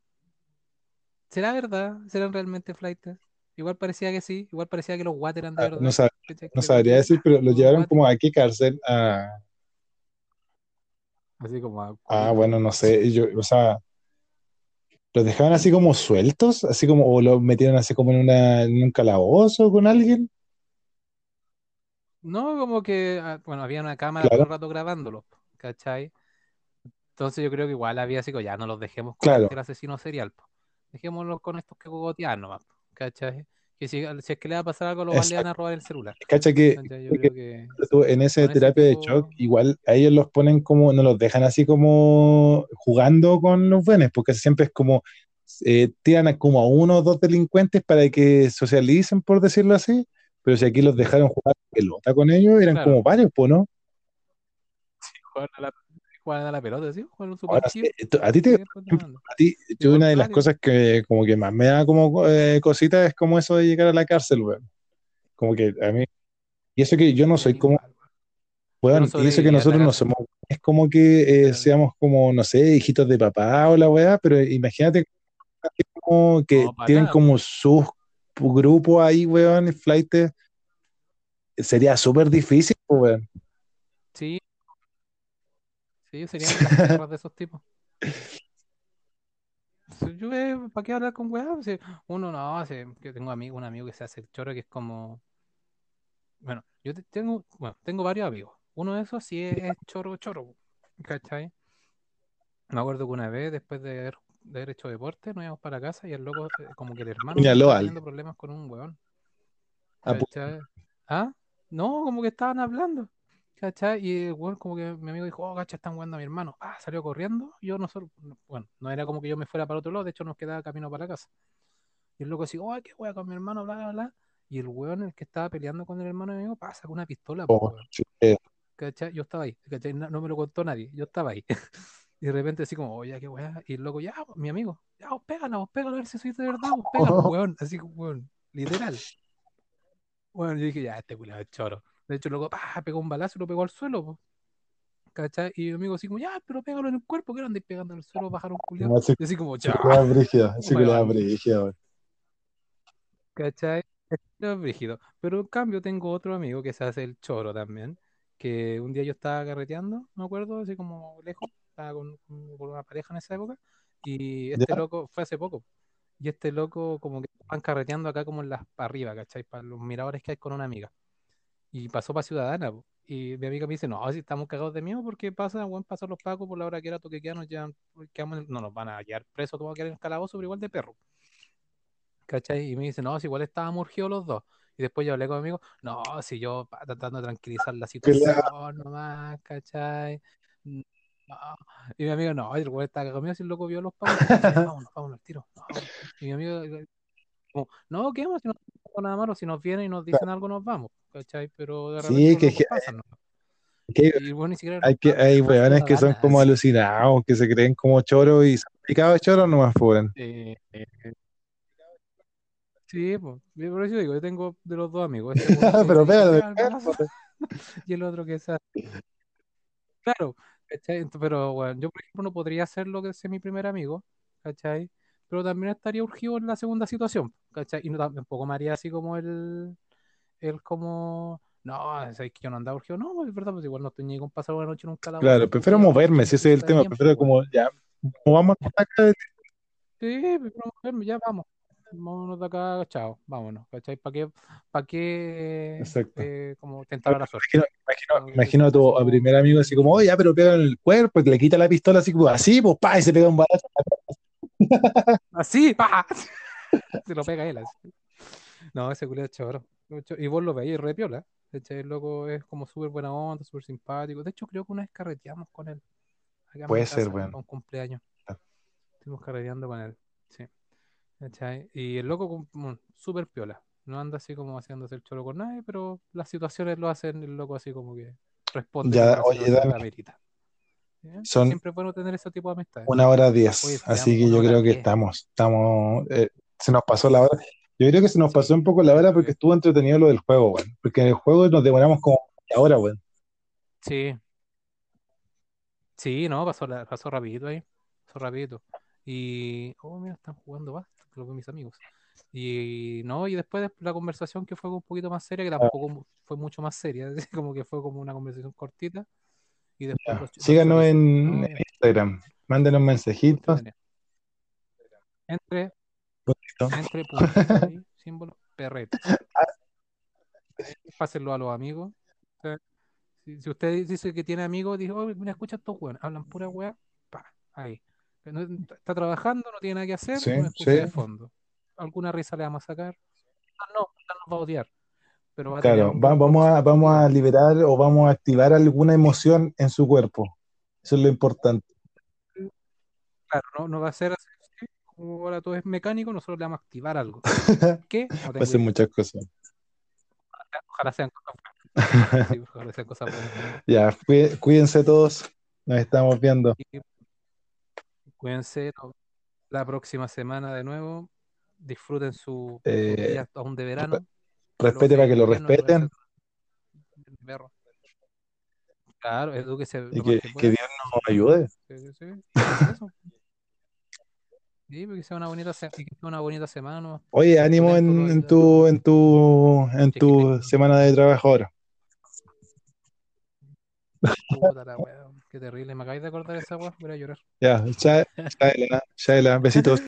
¿será verdad? ¿Serán realmente flightes? Igual parecía que sí, igual parecía que los guates eran de Ah, verdad. No, sab- no sabría decir, pero lo unos llevaron como a qué cárcel. A, así como a ah, bueno, no sé. Yo, o sea, los dejaban así como sueltos, así como, o los metieron así como en, una, en un calabozo con alguien. No, como que, ah, bueno, había una cámara todo Claro, el rato grabándolos, ¿cachai? Entonces yo creo que igual había así, como, ya no los dejemos con claro. este el asesino serial, po. Dejémoslos con estos que cogotean nomás, ¿cachai? Que si, si es que le va a pasar algo, a los van le van a robar el celular. Cacha que, ¿cachai? Yo creo que creo que tú en ese terapia de shock, igual a ellos los ponen como, no los dejan así como jugando con los buenos, porque siempre es como, eh, tiran a como a uno o dos delincuentes para que socialicen, por decirlo así, pero si aquí los dejaron jugar pelota con ellos, eran claro, como varios, pues, ¿no? jugaban a la, jugaban a la pelota, ¿sí? Un Ahora, a ti te, a ti, yo una de las cosas que como que más me da como eh, cosita es como eso de llegar a la cárcel, weón. Como que a mí, y eso que yo no soy como, weón. Y eso que en nosotros no somos, es como que eh, seamos como, no sé, hijitos de papá o la weá, pero imagínate como que No, tienen nada. como sus grupos ahí, weón, y flight, sería súper difícil, pues, weón. Sí, sí, seríamos las perras de esos tipos. Yo, ¿para qué hablar con weá? Uno no, si, yo tengo amigo, un amigo que se hace el choro que es como, bueno, yo te- tengo, bueno, tengo varios amigos. Uno de esos sí es, choro, choro, ¿cachai? Me acuerdo que una vez, después de haber, de haber hecho deporte, nos íbamos para casa y el loco, eh, como que el hermano estaba teniendo problemas con un weón, Ah. ¿Ah? No, como que estaban hablando, ¿cachai? Y el weón, como que mi amigo dijo, oh, cacha, están jugando a mi hermano. Ah, salió corriendo. Yo no solo, bueno, no era como que yo me fuera para otro lado, de hecho nos quedaba camino para la casa. Y el loco así, oh, qué wea con mi hermano, bla, bla, bla. Y el weón, el que estaba peleando con el hermano de mi amigo, pasa con una pistola, oh, eh, ¿Cachai? Yo estaba ahí, ¿cachai? No, no me lo contó nadie, yo estaba ahí. Y de repente así como, oye, qué weá. Y el loco, ya, mi amigo, ya, vos pégala, vos pégala, a ver si sois de verdad, vos pégala, weón. Así, weón, literal. Bueno, yo dije, ya, este culiado es choro. De hecho, el loco, pa, pegó un balazo y lo pegó al suelo, po, ¿cachai? Y mi amigo así como, ya, pero pégalo en el cuerpo, ¿qué andáis pegando en el suelo, bajar un culiado? no, Y así como, ya, culiao weón, brígido, weón. ¿cachai? Es brígido. Pero en cambio tengo otro amigo que se hace el choro también, que un día yo estaba carreteando, me acuerdo, así como lejos, estaba con, con- con una pareja en esa época, y este ¿Ya? loco, fue hace poco, y este loco como que estaban carreteando acá como en las, para arriba, ¿cachai? Para los miradores que hay con una amiga. Y pasó para Ciudadana, po. Y mi amiga me dice, no, si estamos cagados de miedo porque pasa, bueno, pasan los pacos por la hora que era toque queda, nos llevan, quedamos no nos van a llevar presos, todo va a quedar en el calabozo, pero igual de perro. ¿Cachai? Y me dice, no, si igual estábamos urgidos los dos. Y después yo hablé con mi amigo, no, si yo tratando de tranquilizar la situación nomás, ¿cachai? No. Y mi amigo, no, el güey está conmigo, si el loco vio los pagos, ya, vámonos, vámonos al tiro. No. Y mi amigo, como, no, ¿qué más? Si no nada malo, si nos vienen y nos dicen algo, nos vamos, ¿cachai? Pero de repente Sí, que, ¿no? que Y bueno, ni siquiera hay, que, hay weones que son como alucinados, que se creen como choros y son picados choros nomás, pues, weón. Eh, sí, pues, por eso digo, yo tengo de los dos amigos, este Pero se dijo, pégale, "Pega el balazo", y el otro que se Claro, ¿cachai? Pero bueno, yo por ejemplo no podría hacer lo que es mi primer amigo, ¿cachai? Pero también estaría urgido en la segunda situación, ¿cachai? Y no, tampoco me haría así como el, el como, no, es que yo no andaba urgido, no, es verdad, pues igual no ni con pasar una noche nunca Claro, laboral, pues prefiero moverme, si ese es el tema. Prefiero como, ya, movamos acá. Sí, pues, promoverme, ya vamos. Vámonos de acá, chao, vámonos, ¿cachai? ¿Para qué, para qué Exacto. eh, como tentar la suerte? Imagino, imagino, a tu a primer amigo así como, oye, ya, pero pega en el cuerpo, y le quita la pistola así como, así, pues, pa, y se pega un balazo. así, ¡pa! Se lo pega él, así. No, ese culiado es choro. Y vos lo veis, re piola. El loco es como súper buena onda, súper simpático. De hecho, creo que una vez carreteamos con él, acá Puede ser, casa, bueno. un cumpleaños. Estuvimos carreteando con él, sí. ¿cachai? Y el loco, como súper piola. No anda así como haciéndose el cholo con nadie, pero las situaciones lo hacen el loco así como que responde Ya, la oye, la amerita. ¿sí? son Siempre es bueno tener ese tipo de amistades. una hora diez, así que yo creo que diez. estamos, estamos, eh, se nos pasó la hora. Yo creo que se nos pasó un poco la hora porque estuvo entretenido lo del juego, weón. Porque en el juego nos demoramos como media hora, weón. sí, sí, no, pasó, la- pasó rapidito ahí. Pasó rapidito. Y, oh, mira, están jugando basta, lo con mis amigos. Y no, y después de la conversación que fue un poquito más seria, que tampoco fue mucho más seria, como que fue como una conversación cortita, y después los, los Síganos en, en Instagram, mándenos mensajitos. Entre, Bonito. entre puntitos ahí, símbolos, perretes. Pásenlo a los amigos. ¿sí? Si, si usted dice que tiene amigos, dice, oh, mira, escucha estos weones, hablan pura weá, pa, ahí. No- está trabajando, no tiene nada que hacer, Sí, una escucha sí, de fondo. Alguna risa le vamos a sacar. Ah, no, no nos va a odiar, pero va a claro. un Va- vamos a, vamos a liberar o vamos a activar alguna emoción en su cuerpo. Eso es lo importante. Claro, no, no va a ser así, sí, como ahora todo es mecánico, nosotros le vamos a activar algo. ¿Qué? No muchas cosas. Ojalá sean cosas buenas. Sí, ojalá sean cosas buenas. Ya, cuí- cuídense todos. Nos estamos viendo. Y cuídense, la próxima semana de nuevo. Disfruten su- Eh, días aún de verano. respete para que lo que respeten. Claro, y lo que, que que pueda. Dios nos ayude. Sí, sí, sí. Eso. Sí, porque sea una bonita, se- una bonita semana. Oye, ánimo en, tu, en tu, en tu semana de trabajo ahora. Puta la wea, qué terrible. Me acabáis de acordar esa wea, voy a llorar. Ya, chao, Elena, besitos.